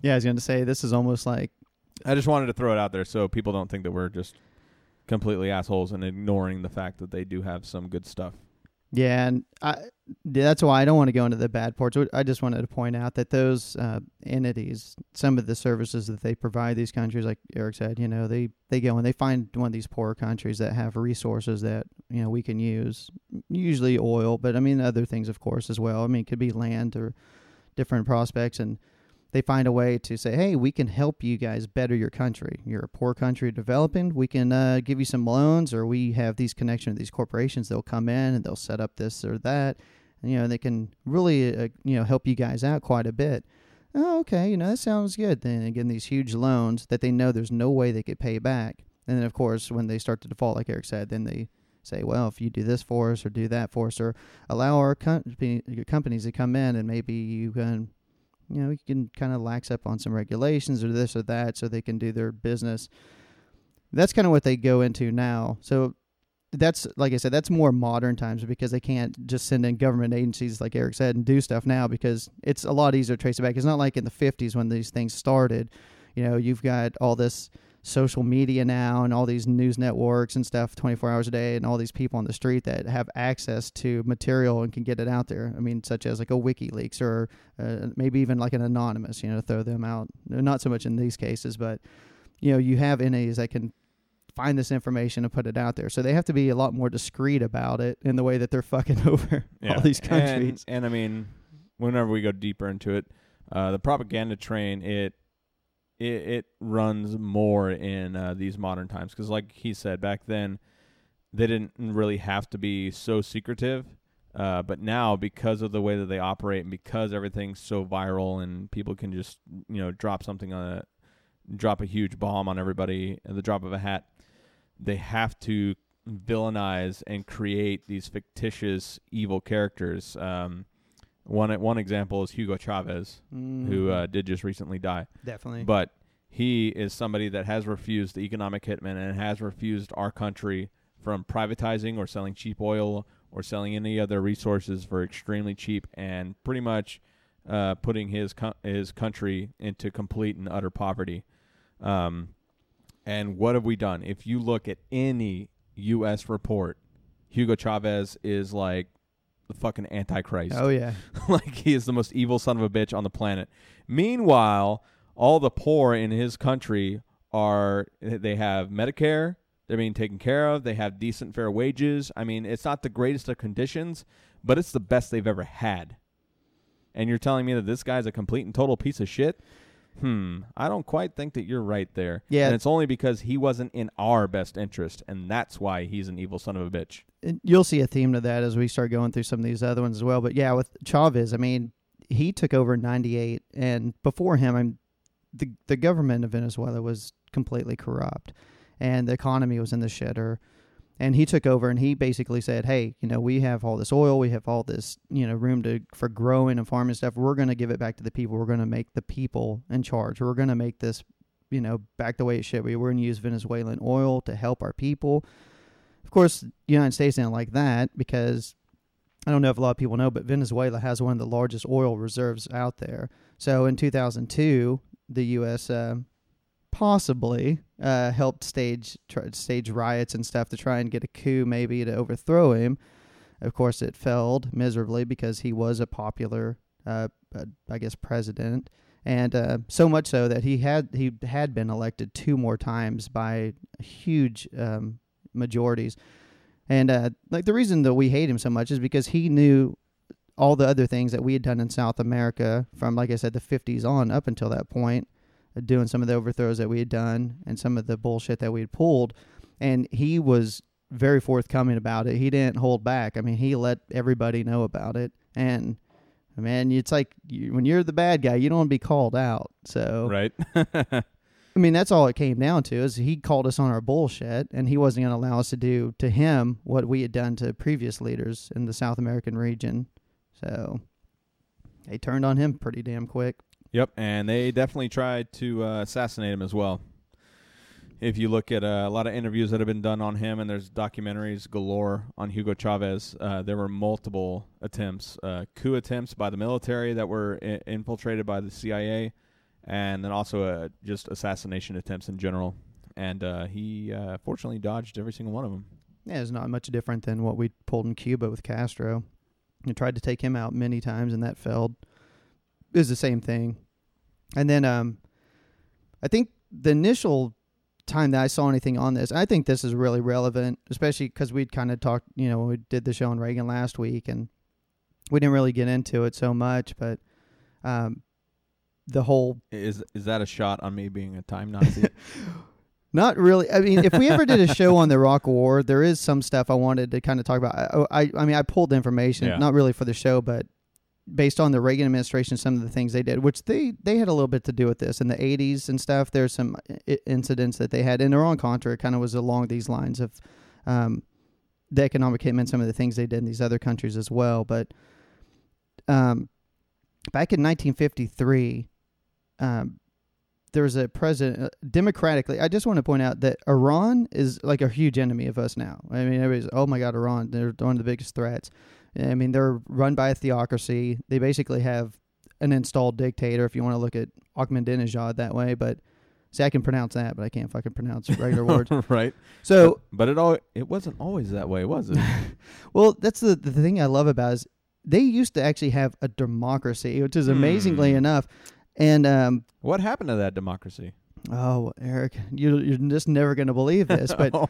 yeah, I was going to say this is almost like I just wanted to throw it out there so people don't think that we're just completely assholes and ignoring the fact that they do have some good stuff. Yeah, and I, that's why I don't want to go into the bad parts. I just wanted to point out that those uh, entities, some of the services that they provide these countries, like Eric said, you know, they, they go and they find one of these poorer countries that have resources that, you know, we can use, usually oil, but I mean, other things, of course, as well. I mean, it could be land or different prospects. And they find a way to say, hey, we can help you guys better your country. You're a poor country developing. We can uh, give you some loans, or we have these connections with these corporations. They'll come in and they'll set up this or that. And, you know, they can really, uh, you know, help you guys out quite a bit. Oh, okay, you know, that sounds good. Then again, these huge loans that they know there's no way they could pay back. And then, of course, when they start to default, like Eric said, then they say, well, if you do this for us or do that for us, or allow our your companies to come in and maybe you can you know, you can kind of lax up on some regulations or this or that so they can do their business. That's kind of what they go into now. So that's like I said, that's more modern times because they can't just send in government agencies like Eric said and do stuff now because it's a lot easier to trace it back. It's not like in the 50s when these things started. You know, you've got all this social media now and all these news networks and stuff 24 hours a day and all these people on the street that have access to material and can get it out there. I mean, such as like a WikiLeaks or uh, maybe even like an anonymous, you know, throw them out. Not so much in these cases, but you know, you have entities that can find this information and put it out there. So they have to be a lot more discreet about it in the way that they're fucking over all these countries. And, and I mean, whenever we go deeper into it, uh, the propaganda train it it, it runs more in uh, these modern times because, like he said, back then they didn't really have to be so secretive. Uh, but now, because of the way that they operate and because everything's so viral and people can just you know drop something on a drop a huge bomb on everybody at the drop of a hat, they have to villainize and create these fictitious evil characters. Um, one one example is Hugo Chavez, who Mhm. uh, did just recently die. definitely But he is somebody that has refused the economic hitman and has refused our country from privatizing or selling cheap oil or selling any other resources for extremely cheap and pretty much uh, putting his co- his country into complete and utter poverty. Um, and what have we done? If you look at any U.S. report, Hugo Chavez is like the fucking antichrist. Oh yeah. like he is the most evil son of a bitch on the planet. Meanwhile, all the poor in his country are they have Medicare, they're being taken care of, they have decent fair wages. I mean, it's not the greatest of conditions, but it's the best they've ever had. And you're telling me that this guy's a complete and total piece of shit? Hmm, I don't quite think that you're right there. Yeah. And it's only because he wasn't in our best interest, and that's why he's an evil son of a bitch. And You'll see a theme to that as we start going through some of these other ones as well. But yeah, with Chavez, I mean, he took over in '98, and before him, I'm the the government of Venezuela was completely corrupt, and the economy was in the shitter. And he took over, and he basically said, "Hey, you know, we have all this oil, we have all this, you know, room to for growing and farming stuff. We're going to give it back to the people. We're going to make the people in charge. We're going to make this, you know, back the way it should be. We're going to use Venezuelan oil to help our people." Of course, the United States didn't like that because I don't know if a lot of people know, but Venezuela has one of the largest oil reserves out there. So in 2002, the U.S. Uh, possibly uh, helped stage try, stage riots and stuff to try and get a coup, maybe to overthrow him. Of course, it failed miserably because he was a popular, uh, uh, I guess, president, and uh, so much so that he had he had been elected two more times by huge um, majorities. And uh, like the reason that we hate him so much is because he knew all the other things that we had done in South America from, like I said, the 50s on up until that point, doing some of the overthrows that we had done and some of the bullshit that we had pulled. And he was very forthcoming about it. He didn't hold back. I mean, he let everybody know about it. And man, it's like you, when you're the bad guy, you don't want to be called out. So Right? I mean, that's all it came down to is he called us on our bullshit, and he wasn't going to allow us to do to him what we had done to previous leaders in the South American region. So they turned on him pretty damn quick. Yep, and they definitely tried to uh, assassinate him as well. If you look at uh, a lot of interviews that have been done on him, and there's documentaries galore on Hugo Chavez, uh, there were multiple attempts, uh, coup attempts by the military that were I- infiltrated by the CIA, and then also uh, just assassination attempts in general. And uh, he uh, fortunately dodged every single one of them. Yeah, it's not much different than what we pulled in Cuba with Castro. We tried to take him out many times, and that failed. It was the same thing. And then um, I think the initial time that I saw anything on this, I think this is really relevant, especially because we'd kind of talked, you know, we did the show on Reagan last week, and we didn't really get into it so much, but um, the whole Is is that a shot on me being a time Nazi? Not really. I mean, if we ever did a show on the Iraq War, there is some stuff I wanted to kind of talk about. I, I, I mean, I pulled the information, Yeah. not really for the show, but based on the Reagan administration, some of the things they did, which they they had a little bit to do with this in the '80s and stuff. There's some incidents that they had in Iran Contra. It kind of was along these lines of um, the economic hitman, some of the things they did in these other countries as well. But um, back in 1953. Um, there was a president uh, democratically. I just want to point out that Iran is like a huge enemy of us now. I mean, everybody's oh my god, Iran, they're one of the biggest threats. I mean, they're run by a theocracy. They basically have an installed dictator. If you want to look at Ahmadinejad that way, but see, I can pronounce that, but I can't fucking pronounce regular words. right. So, But it all it wasn't always that way, was it? well, that's the the thing I love about it is they used to actually have a democracy, which is amazingly Hmm. enough. And um, what happened to that democracy? oh, Eric, you you're just never going to believe this, but Oh,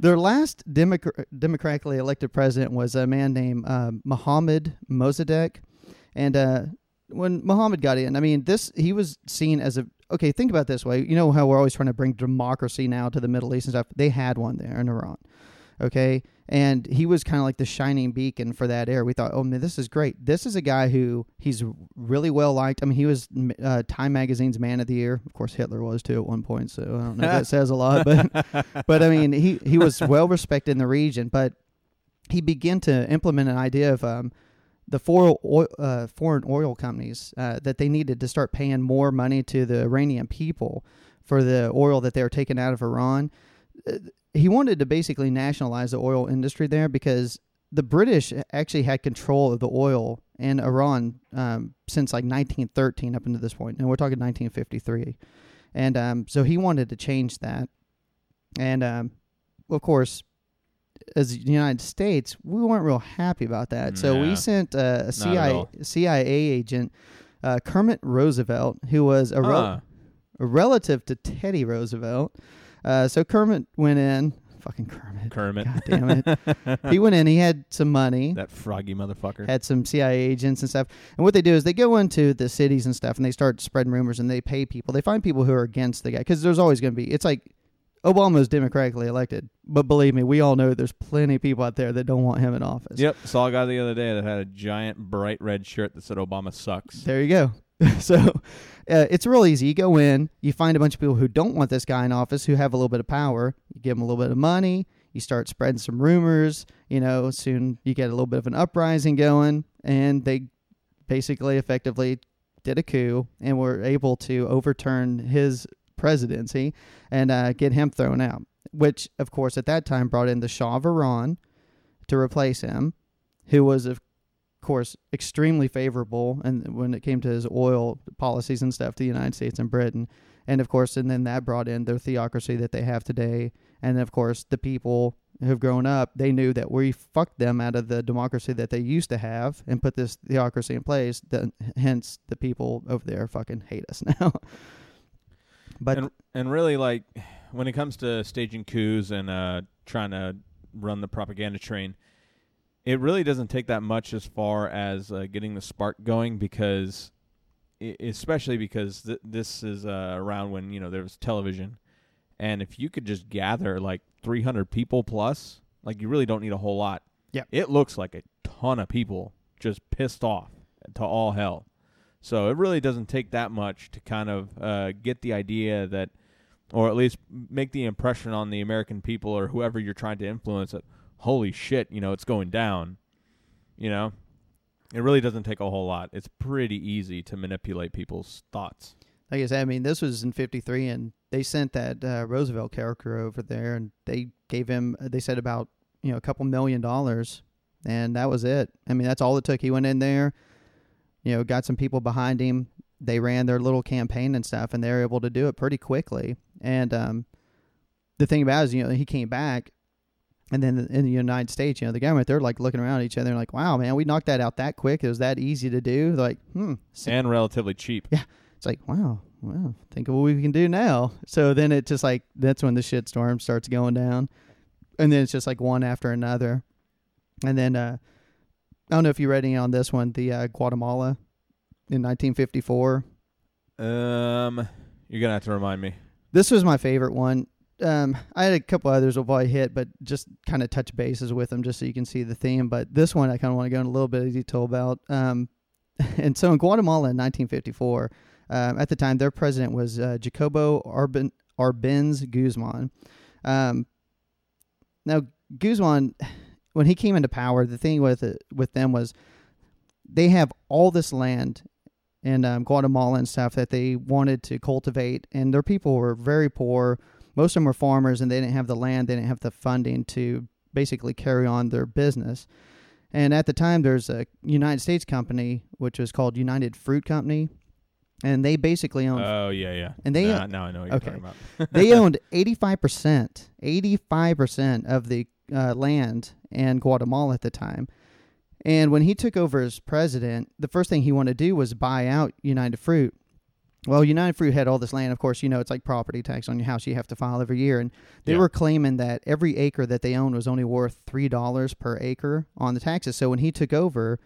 Their last Democ- democratically elected president was a man named uh, Mohammed Mossadegh, and uh, when Mohammed got in, I mean, this he was seen as a okay. Think about this way. You know how we're always trying to bring democracy now to the Middle East and stuff. They had one there in Iran, okay, and he was kind of like the shining beacon for that era. We thought, oh man, this is great. This is a guy who he's really well liked. I mean, he was uh, Time Magazine's Man of the Year. Of course, Hitler was too at one point, so I don't know if that says a lot, but but I mean, he he was well respected in the region, but he began to implement an idea of um, the foreign oil, uh, foreign oil companies uh, that they needed to start paying more money to the Iranian people for the oil that they were taking out of Iran. Uh, He wanted to basically nationalize the oil industry there because the British actually had control of the oil in Iran um, since like 1913 up until this point, and we're talking 1953. And um, so he wanted to change that. And um, of course, as the United States, we weren't real happy about that. So Yeah. we sent uh, a CIA. CIA agent, uh, Kermit Roosevelt, who was a, rel- Huh. a relative to Teddy Roosevelt. Uh, so Kermit went in. Fucking Kermit. Kermit. God damn it. he went in. He had some money that froggy motherfucker. had some CIA agents and stuff. And what they do is they go into the cities and stuff and they start spreading rumors and they pay people. They find people who are against the guy because there's always going to be. It's like Obama's democratically elected, but believe me, we all know there's plenty of people out there that don't want him in office. Yep, saw a guy the other day that had a giant bright red shirt that said Obama sucks. There you go. so uh, it's real easy. You go in, you find a bunch of people who don't want this guy in office, who have a little bit of power. You give them a little bit of money. You start spreading some rumors. You know, soon you get a little bit of an uprising going, and they basically effectively did a coup and were able to overturn his presidency and uh, get him thrown out. Which, of course, at that time brought in the Shah of Iran to replace him, who was, of course, extremely favorable and when it came to his oil policies and stuff to the United States and Britain. And of course, and then that brought in their theocracy that they have today. And of course, the people who've grown up, they knew that we fucked them out of the democracy that they used to have and put this theocracy in place. Then, hence, the people over there fucking hate us now. but and and really like when it comes to staging coups and uh, trying to run the propaganda train, it really doesn't take that much as far as uh, getting the spark going because, especially because th- this is uh, around when you know there was television, and if you could just gather like 300 people plus, like you really don't need a whole lot. Yep. it looks like a ton of people just pissed off to all hell. So it really doesn't take that much to kind of uh, get the idea that, or at least make the impression on the American people or whoever you're trying to influence that, holy shit, you know, it's going down. You know, it really doesn't take a whole lot. It's pretty easy to manipulate people's thoughts. like I said, I mean, this was in '53, and they sent that uh, Roosevelt character over there, and they gave him, they said about you know a couple million dollars, and that was it. I mean, that's all it took. He went in there, you know, got some people behind him. They ran their little campaign and stuff, and they were able to do it pretty quickly. And um, the thing about it is, you know, he came back, and then in the United States, you know, the government they're like looking around at each other, and like, "Wow, man, we knocked that out that quick. It was that easy to do." They're like, "Hmm, And relatively cheap. Yeah. It's like, wow, well, think of what we can do now. So then it just like that's when the shitstorm starts going down, and then it's just like one after another, and then uh, I don't know if you read any on this one, the uh, Guatemala in 1954. Um, you're gonna have to remind me. This was my favorite one. Um, I had a couple others we'll probably hit, but just kind of touch bases with them just so you can see the theme. But this one I kind of want to go in a little bit of detail about. Um, and so in Guatemala in 1954, um, at the time their president was uh, Jacobo Arben, Arbenz Guzman. Um, now Guzman, when he came into power, the thing with it, with them was they have all this land in um, Guatemala and stuff that they wanted to cultivate, and their people were very poor. Most of them were farmers, and they didn't have the land, they didn't have the funding to basically carry on their business. And at the time, there's a United States company which was called United Fruit Company, and they basically owned Oh yeah, yeah. And they- Nah, now I know what you're okay. talking about. they owned 85%, 85% of the uh, land in Guatemala at the time. And when he took over as president, the first thing he wanted to do was buy out United Fruit. Well, United Fruit had all this land. Of course, you know, it's like property tax on your house you have to file every year. And they Yeah. were claiming that every acre that they owned was only worth $3 per acre on the taxes. So when he took over,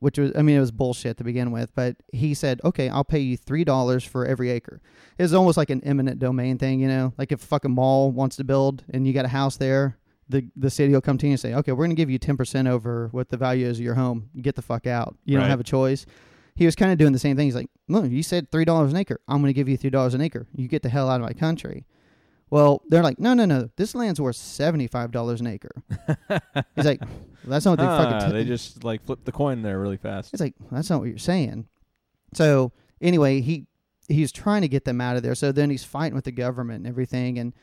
which was, I mean, it was bullshit to begin with, but he said, okay, I'll pay you $3 for every acre. It's almost like an eminent domain thing, you know? Like if a fucking mall wants to build and you got a house there, the the city will come to you and say, okay, we're going to give you 10% over what the value is of your home. Get the fuck out. You Right. don't have a choice. He was kind of doing the same thing. He's like, look, you said $3 an acre. I'm going to give you $3 an acre. You get the hell out of my country. Well, they're like, no, no, no. This land's worth $75 an acre. He's like, that's not what they fucking." Ah, fucking they just like flipped the coin there really fast. it's like that's not what you're saying. So anyway, he he's trying to get them out of there. So then he's fighting with the government and everything. And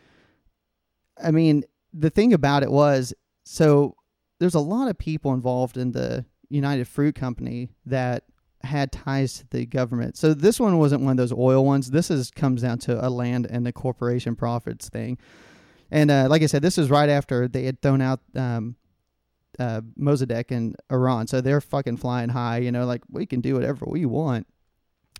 I mean, the thing about it was, so there's a lot of people involved in the United Fruit Company that had ties to the government. So this one wasn't one of those oil ones. This is comes down to a land and the corporation profits thing. And uh, like I said, this is right after they had thrown out um, uh, Mossadegh and Iran. So they're fucking flying high, you know, like we can do whatever we want.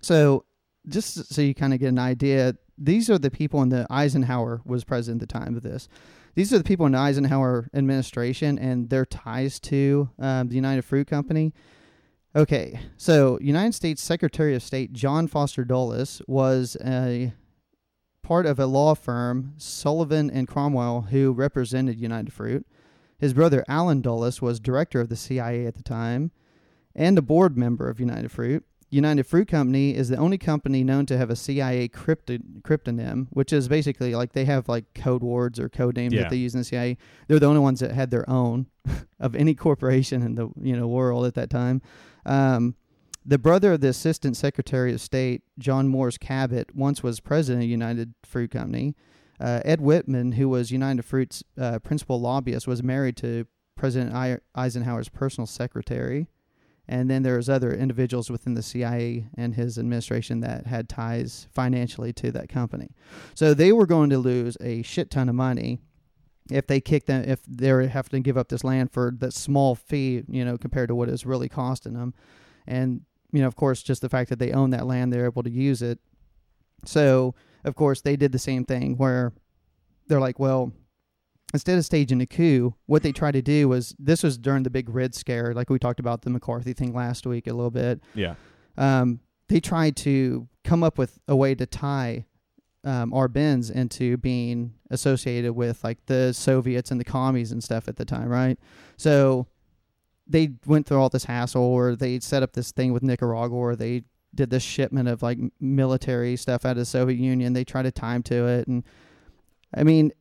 So just so you kind of get an idea, these are the people in the Eisenhower was president at the time of this. These are the people in the Eisenhower administration and their ties to um, the United Fruit Company. Okay, so United States Secretary of State John Foster Dulles was a part of a law firm, Sullivan and Cromwell, who represented United Fruit. His brother Allen Dulles was director of the CIA at the time and a board member of United Fruit. United Fruit Company is the only company known to have a CIA cryptonym, which is basically like they have like code words or code names Yeah. that they use in the CIA. They're the only ones that had their own of any corporation in the you know world at that time. Um, the brother of the Assistant Secretary of State, John Moors Cabot, once was president of United Fruit Company. Uh, Ed Whitman, who was United Fruit's uh, principal lobbyist, was married to President I- Eisenhower's personal secretary. And then there was other individuals within the CIA and his administration that had ties financially to that company. So they were going to lose a shit ton of money if they kicked them if they were having to give up this land for that small fee, you know, compared to what it's really costing them. And you know, of course, just the fact that they own that land, they're able to use it. So, of course, they did the same thing where they're like, well, instead of staging a coup, what they tried to do was this was during the big Red Scare, like we talked about the McCarthy thing last week a little bit. Yeah. Um, they tried to come up with a way to tie um, Arbenz into being associated with like the Soviets and the commies and stuff at the time, right? So they went through all this hassle, or they set up this thing with Nicaragua, or they did this shipment of like military stuff out of the Soviet Union. They tried to time to it, and I mean,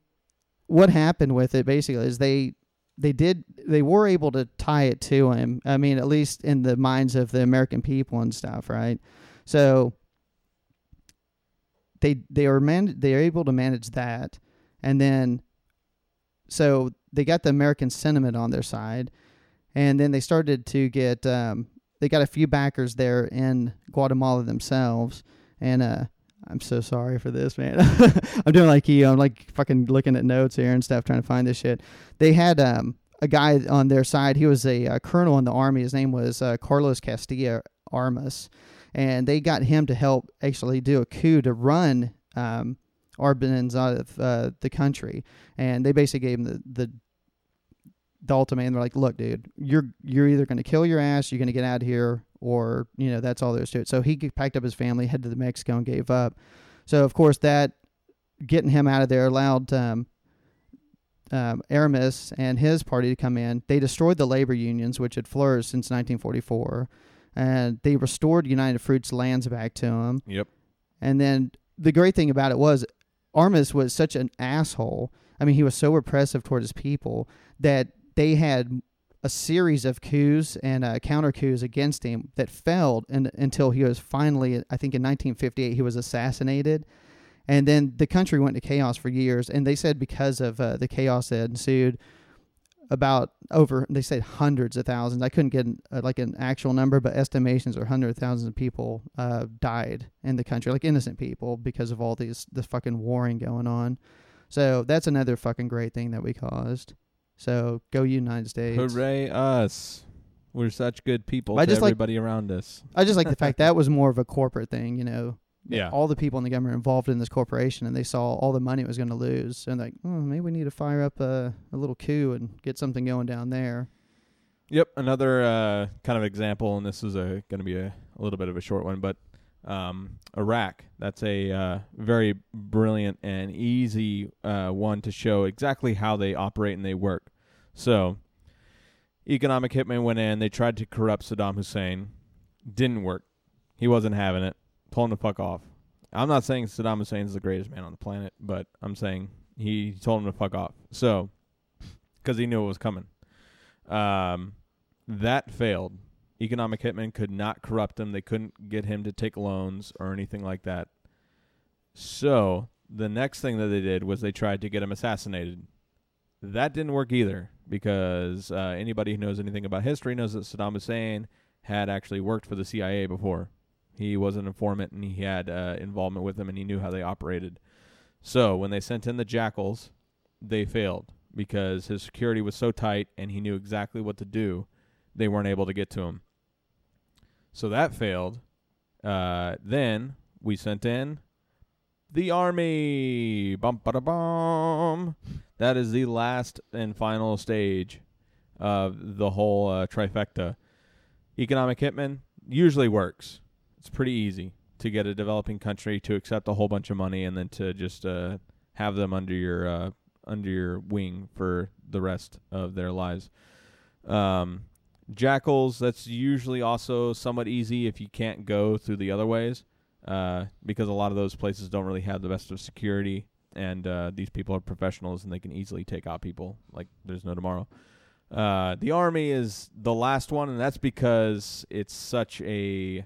what happened with it basically is they they did they were able to tie it to him. I mean, at least in the minds of the American people and stuff, right? So they they were man they are able to manage that, and then so they got the American sentiment on their side, and then they started to get um, they got a few backers there in Guatemala themselves, and uh, I'm so sorry for this, man. I'm doing like you. I'm like fucking looking at notes here and stuff, trying to find this shit. They had um, a guy on their side. He was a, uh colonel in the army. His name was uh, Carlos Castillo Armas, and they got him to help actually do a coup to run um, Arbenz out of uh, the country. And they basically gave him the the, the ultimatum. They're like, "Look, dude, you're you're either going to kill your ass, you're going to get out of here, or you know that's all there is to it." So he packed up his family, headed to Mexico, and gave up. So of course that getting him out of there allowed um, um, Aramis and his party to come in. They destroyed the labor unions, which had flourished since 1944, and they restored United Fruit's lands back to him. Yep. And then the great thing about it was Armas was such an asshole. I mean, he was so repressive toward his people that they had a series of coups and uh, counter coups against him that failed and, until he was finally, I think in 1958, he was assassinated. And then the country went to chaos for years. And they said because of uh, the chaos that ensued, about over they said hundreds of thousands. I couldn't get uh, like an actual number, but estimations are hundreds of thousands of people uh, died in the country, like innocent people, because of all these this fucking warring going on. So that's another fucking great thing that we caused. So go United States! Hooray us. We're such good people I to just like- everybody around us. I just like the fact that was more of a corporate thing, you know. Yeah. All the people in the government involved in this corporation, and they saw all the money it was going to lose, and like, oh, maybe we need to fire up a, a little coup and get something going down there. Yep, another uh, kind of example, and this is a going to be a, a little bit of a short one, but um, Iraq. That's a uh, very brilliant and easy uh, one to show exactly how they operate and they work. So, economic hitman went in. They tried to corrupt Saddam Hussein. Didn't work. He wasn't having it. Told him to fuck off. I'm not saying Saddam Hussein is the greatest man on the planet, but I'm saying he told him to fuck off. So, because he knew it was coming. Um, that failed. Economic hitmen could not corrupt him. They couldn't get him to take loans or anything like that. So the next thing that they did was they tried to get him assassinated. That didn't work either because uh, anybody who knows anything about history knows that Saddam Hussein had actually worked for the CIA before. He was an informant and he had uh, involvement with them and he knew how they operated. So when they sent in the jackals, they failed because his security was so tight and he knew exactly what to do. They weren't able to get to him. So that failed. Uh, then we sent in the army. Bum ba bum. That is the last and final stage of the whole uh, trifecta. Economic hitman usually works. It's pretty easy to get a developing country to accept a whole bunch of money and then to just uh, have them under your uh, under your wing for the rest of their lives. Um, jackals, that's usually also somewhat easy if you can't go through the other ways, uh, because a lot of those places don't really have the best of security, and uh, these people are professionals and they can easily take out people like there's no tomorrow. Uh, the army is the last one, and that's because it's such a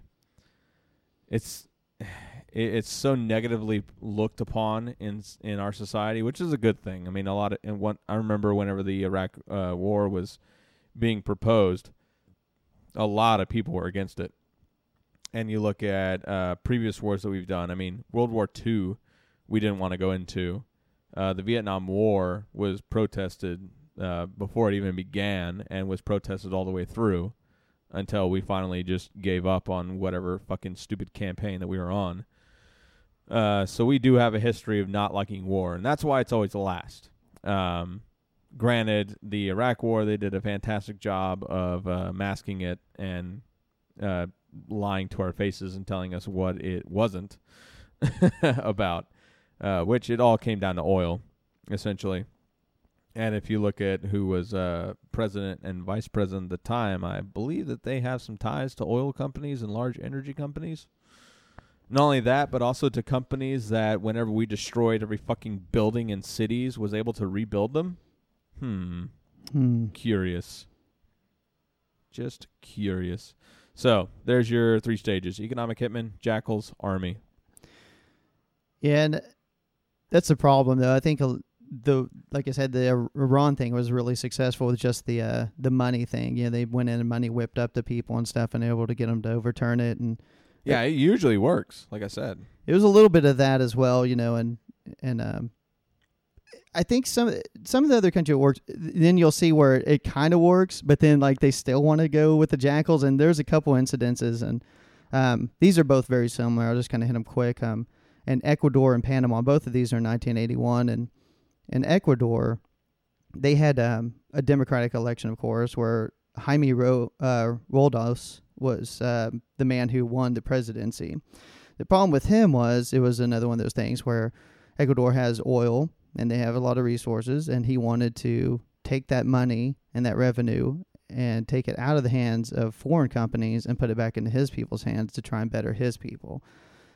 it's it's so negatively looked upon in in our society, which is a good thing. I mean, a lot of and what I remember whenever the Iraq uh, War was being proposed, a lot of people were against it. And you look at uh, previous wars that we've done. I mean, World War II, we didn't want to go into. Uh, the Vietnam War was protested uh, before it even began, and was protested all the way through until we finally just gave up on whatever fucking stupid campaign that we were on. Uh, so we do have a history of not liking war, and that's why it's always the last. Um, granted, the Iraq War they did a fantastic job of uh, masking it and uh, lying to our faces and telling us what it wasn't about, uh, which it all came down to oil, essentially. And if you look at who was uh, president and vice president at the time, I believe that they have some ties to oil companies and large energy companies. Not only that, but also to companies that whenever we destroyed every fucking building in cities was able to rebuild them. Hmm. Hmm. Curious. Just curious. So there's your three stages: economic hitman, jackals, army. Yeah, and that's the problem, though. I think the like I said, the Iran thing was really successful with just the uh, the money thing. You know, they went in and money whipped up the people and stuff, and able to get them to overturn it. And Yeah, it usually works. Like I said. it was a little bit of that as well, you know, and and um, I think some some of the other country works. Then you'll see where it, it kind of works, but then like they still want to go with the jackals. And there's a couple incidences, and um, these are both very similar. I'll just kind of hit them quick. Um, in Ecuador and Panama, both of these are in 1981, and in Ecuador, they had um, a democratic election, of course, where Jaime Ro- uh, Roldos was uh, the man who won the presidency. The problem with him was it was another one of those things where Ecuador has oil and they have a lot of resources, and he wanted to take that money and that revenue and take it out of the hands of foreign companies and put it back into his people's hands to try and better his people.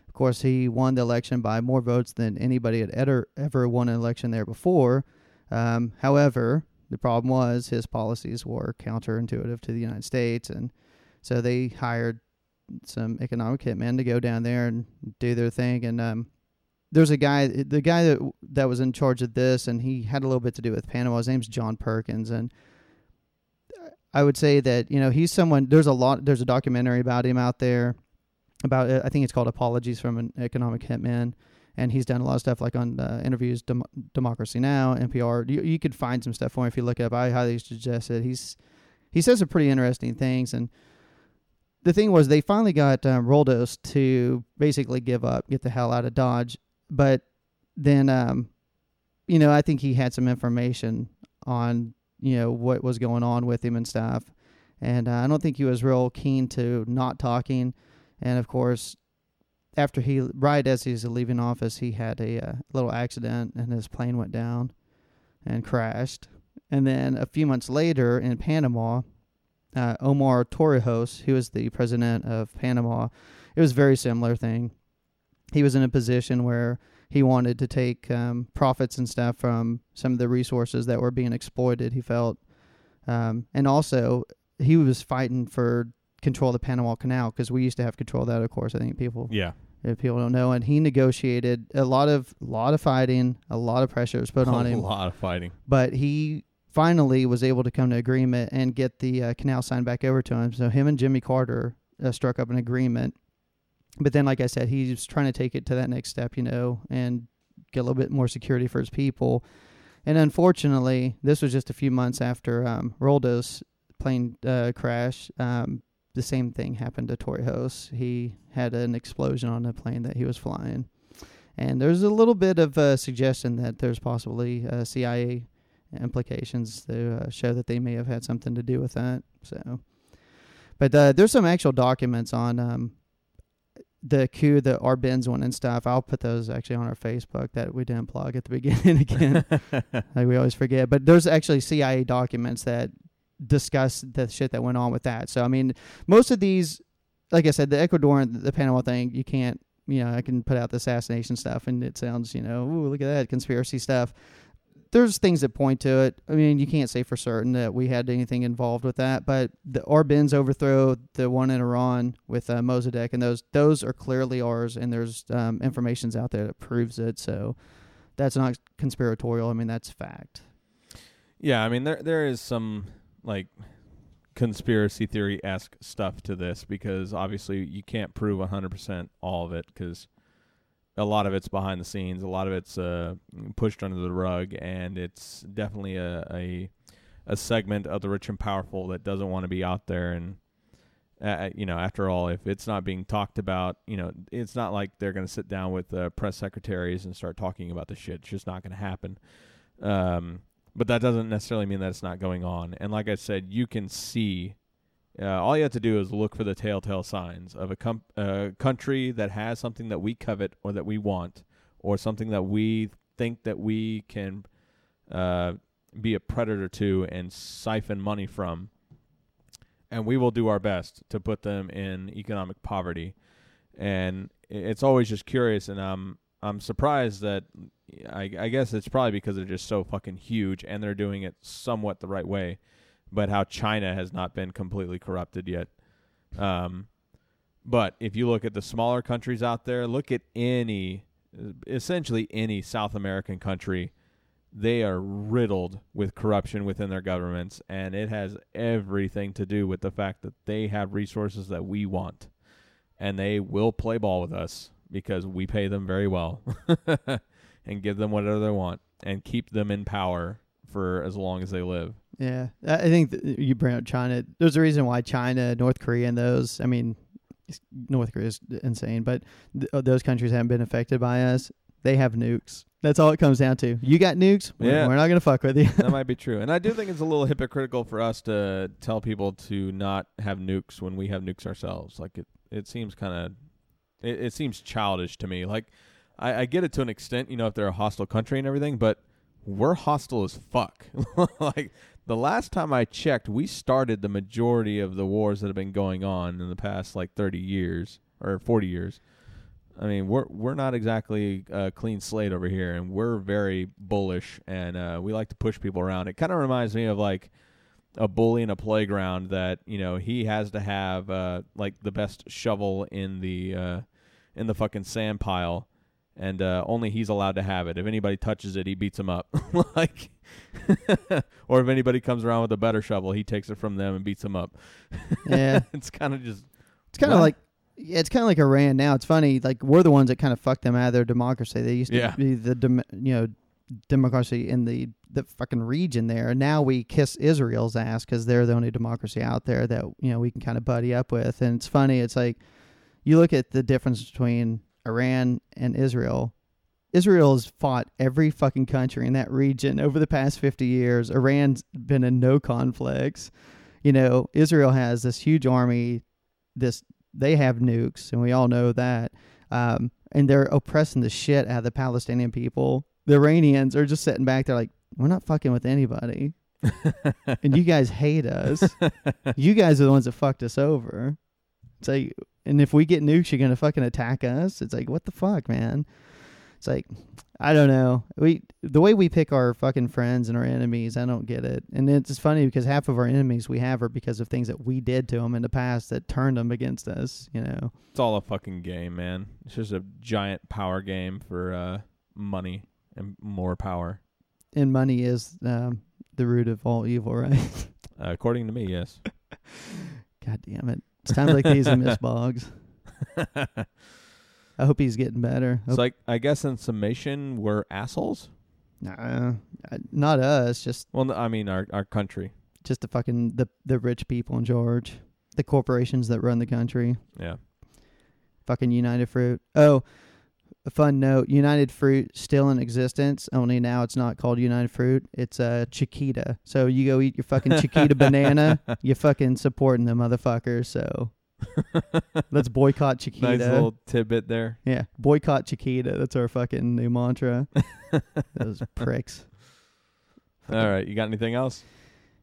Of course, he won the election by more votes than anybody had ever ever won an election there before. Um, however, the problem was his policies were counterintuitive to the United States, and so they hired some economic hitmen to go down there and do their thing. And um, there's a guy, the guy that that was in charge of this, and he had a little bit to do with Panama. His name's John Perkins, and I would say that you know he's someone. There's a lot. There's a documentary about him out there. About uh, I think it's called Apologies from an Economic Hitman, and he's done a lot of stuff like on uh, interviews, Dem- Democracy Now, NPR. You you could find some stuff for him if you look up. I highly suggest it. He's he says some pretty interesting things, and the thing was they finally got um, Roldos to basically give up, get the hell out of Dodge, but then um, you know I think he had some information on you know what was going on with him and stuff, and uh, I don't think he was real keen to not talking, and of course. After he, right as he's leaving office, he had a uh, little accident and his plane went down and crashed. And then a few months later in Panama, uh, Omar Torrijos, who was the president of Panama, it was a very similar thing. He was in a position where he wanted to take um, profits and stuff from some of the resources that were being exploited. He felt, um, and also he was fighting for control of the Panama Canal because we used to have control of that. Of course, I think people Yeah. if people don't know, and he negotiated a lot of lot of fighting, a lot of pressure was put on him. a lot of fighting. but he finally was able to come to agreement and get the uh, canal signed back over to him. So him and Jimmy Carter uh, struck up an agreement. But then, like I said, he's trying to take it to that next step, you know, and get a little bit more security for his people. And unfortunately, this was just a few months after um, Roldo's plane uh, crash. Um, the same thing happened to Torrijos. He had an explosion on the plane that he was flying. And there's a little bit of a suggestion that there's possibly uh, CIA implications to uh, show that they may have had something to do with that. So, but uh, there's some actual documents on um, the coup, the Arbenz one and stuff. I'll put those actually on our Facebook that we didn't plug at the beginning again. like we always forget. But there's actually CIA documents that discuss the shit that went on with that. So I mean, most of these, like I said, the Ecuadorian, the Panama thing, you can't. You know, I can put out the assassination stuff, and it sounds, you know, ooh, look at that conspiracy stuff there's things that point to it. I mean, you can't say for certain that we had anything involved with that, but the Arbenz overthrow, the one in Iran with uh, Mossadegh, and those those are clearly ours, and there's um, information's out there that proves it. So that's not conspiratorial. I mean, that's fact. Yeah, I mean there there is some like conspiracy theory esque stuff to this because obviously you can't prove 100% all of it because a lot of it's behind the scenes, a lot of it's uh, pushed under the rug, and it's definitely a, a a segment of the rich and powerful that doesn't want to be out there. And uh, you know, after all, if it's not being talked about, you know, it's not like they're going to sit down with uh, press secretaries and start talking about the shit. It's just not going to happen. Um, but that doesn't necessarily mean that it's not going on. And like I said, you can see. Uh, all you have to do is look for the telltale signs of a com- uh, country that has something that we covet or that we want, or something that we think that we can uh, be a predator to and siphon money from. And we will do our best to put them in economic poverty. And it's always just curious, and I'm I'm surprised that I, I guess it's probably because they're just so fucking huge and they're doing it somewhat the right way, but how China has not been completely corrupted yet. Um, but if you look at the smaller countries out there, look at any, essentially any South American country, they are riddled with corruption within their governments, and it has everything to do with the fact that they have resources that we want, and they will play ball with us because we pay them very well and give them whatever they want and keep them in power for as long as they live. Yeah, I think you bring up China. There's a reason why China, North Korea, and those. I mean, North Korea is insane, but th- uh, those countries haven't been affected by us. They have nukes. That's all it comes down to. You got nukes. We're- Yeah. we're not gonna fuck with you. that might be true. And I do think it's a little hypocritical for us to tell people to not have nukes when we have nukes ourselves. Like it, it seems kind of, it, it seems childish to me. Like I, I get it to an extent, you know, if they're a hostile country and everything, but we're hostile as fuck. like the last time I checked, we started the majority of the wars that have been going on in the past like 30 years or 40 years. I mean, we're we're not exactly a clean slate over here, and we're very bullish, and uh, we like to push people around. It kind of reminds me of like a bully in a playground that you know he has to have uh, like the best shovel in the uh, in the fucking sand pile, and uh, only he's allowed to have it. If anybody touches it, he beats him up. like, or if anybody comes around with a better shovel, he takes it from them and beats them up. yeah, it's kind of just it's kind of like. Yeah, it's kind of like Iran now. It's funny. Like we're the ones that kind of fucked them out of their democracy. They used to Yeah. be the dem- you know democracy in the the fucking region there. And now we kiss Israel's ass because they're the only democracy out there that you know we can kind of buddy up with. And it's funny. It's like you look at the difference between Iran and Israel. Israel has fought every fucking country in that region over the past 50 years. Iran's been in no conflicts. You know, Israel has this huge army, this they have nukes, and we all know that. Um, and they're oppressing the shit out of the Palestinian people. The Iranians are just sitting back there like, we're not fucking with anybody. and you guys hate us. you guys are the ones that fucked us over. It's like, and if we get nukes, you're gonna fucking attack us. It's like, what the fuck, man? It's like I don't know. We the way we pick our fucking friends and our enemies, I don't get it. And it's funny because half of our enemies we have are because of things that we did to them in the past that turned them against us. You know. It's all a fucking game, man. It's just a giant power game for uh, money and more power. And money is um, the root of all evil, right? Uh, according to me, yes. God damn it! It's times like these I miss Boggs. I hope he's getting better. It's like I guess in summation, we're assholes. Nah, not us. Just Well, I mean our our country. just the fucking the the rich people in George, the corporations that run the country. Yeah. Fucking United Fruit. Oh, a fun note: United Fruit still in existence. Only now it's not called United Fruit. It's a uh, Chiquita. So you go eat your fucking Chiquita banana. You're fucking supporting the motherfuckers. So let's boycott Chiquita. Nice little tidbit there. yeah, boycott Chiquita. That's our fucking new mantra. Those pricks. All right, you got anything else?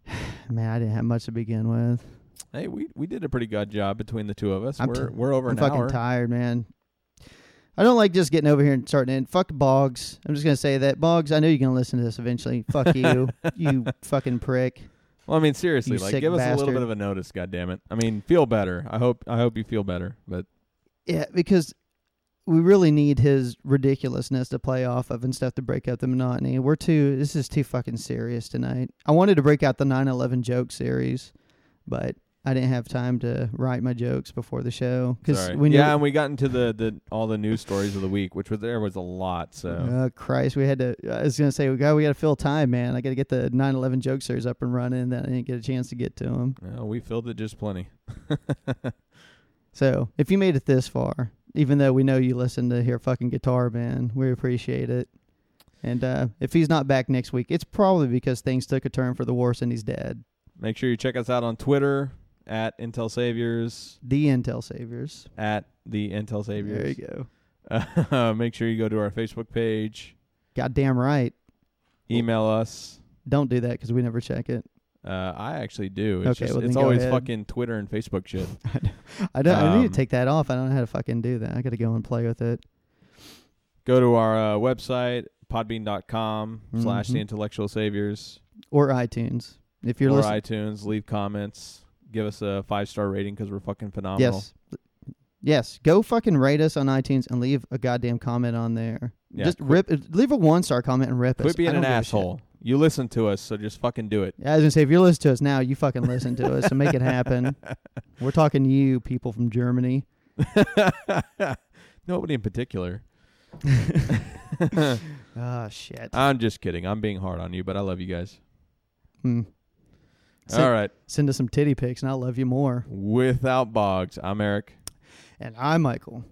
Man, I didn't have much to begin with. Hey, we we did a pretty good job between the two of us. I'm we're t- we're over I'm an fucking hour. tired, man. I don't like just getting over here and starting in. Fuck Boggs. I'm just gonna say that Boggs. I know you're gonna listen to this eventually. Fuck you, you fucking prick. Well, I mean, seriously, You like sick give us a little bastard. bit of a notice, God damn it. I mean, feel better. I hope I hope you feel better. But Yeah, because we really need his ridiculousness to play off of and stuff to break up the monotony. We're too. This is too fucking serious tonight. I wanted to break out the 9/11 joke series, but I didn't have time to write my jokes before the show because sorry. we knew. yeah, and we got into the, the all the news stories of the week, which was there was a lot. So Oh Christ, we had to. I was gonna say, we got we got to fill time, man. I got to get the 9/11 joke series up and running. That I didn't get a chance to get to them. no, we filled it just plenty. So if you made it this far, even though we know you listen to hear fucking guitar band, we appreciate it. And uh, if he's not back next week, it's probably because things took a turn for the worse and he's dead. Make sure you check us out on Twitter at Intel Saviors The Intel Saviors. at the Intel Saviors. There you go. Uh, make sure you go to our Facebook page. Goddamn right. Email us. Don't do that because we never check it. Uh, I actually do. It's Okay, just, well, it's always ahead. fucking Twitter and Facebook shit. I don't. I need Um, to take that off. I don't know how to fucking do that. I got to go and play with it. Go to our uh, website, podbean.com slash the Mhm. intellectual saviors Or iTunes if you're or listening. iTunes. Leave comments. Give us a five star rating because we're fucking phenomenal. Yes. Yes. Go fucking rate us on iTunes and leave a goddamn comment on there. Yeah, just quit- rip leave a one star comment and rip us. Quit being an give a shit. asshole. You listen to us, so just fucking do it. Yeah, I was gonna say if you listen to us now, you fucking listen to us and make it happen. We're talking to you, people from Germany. Nobody in particular. oh shit. I'm just kidding. I'm being hard on you, but I love you guys. Hmm. Send, All right. Send us some titty pics and I'll love you more. Without Boggs, I'm Eric. And I'm Michael.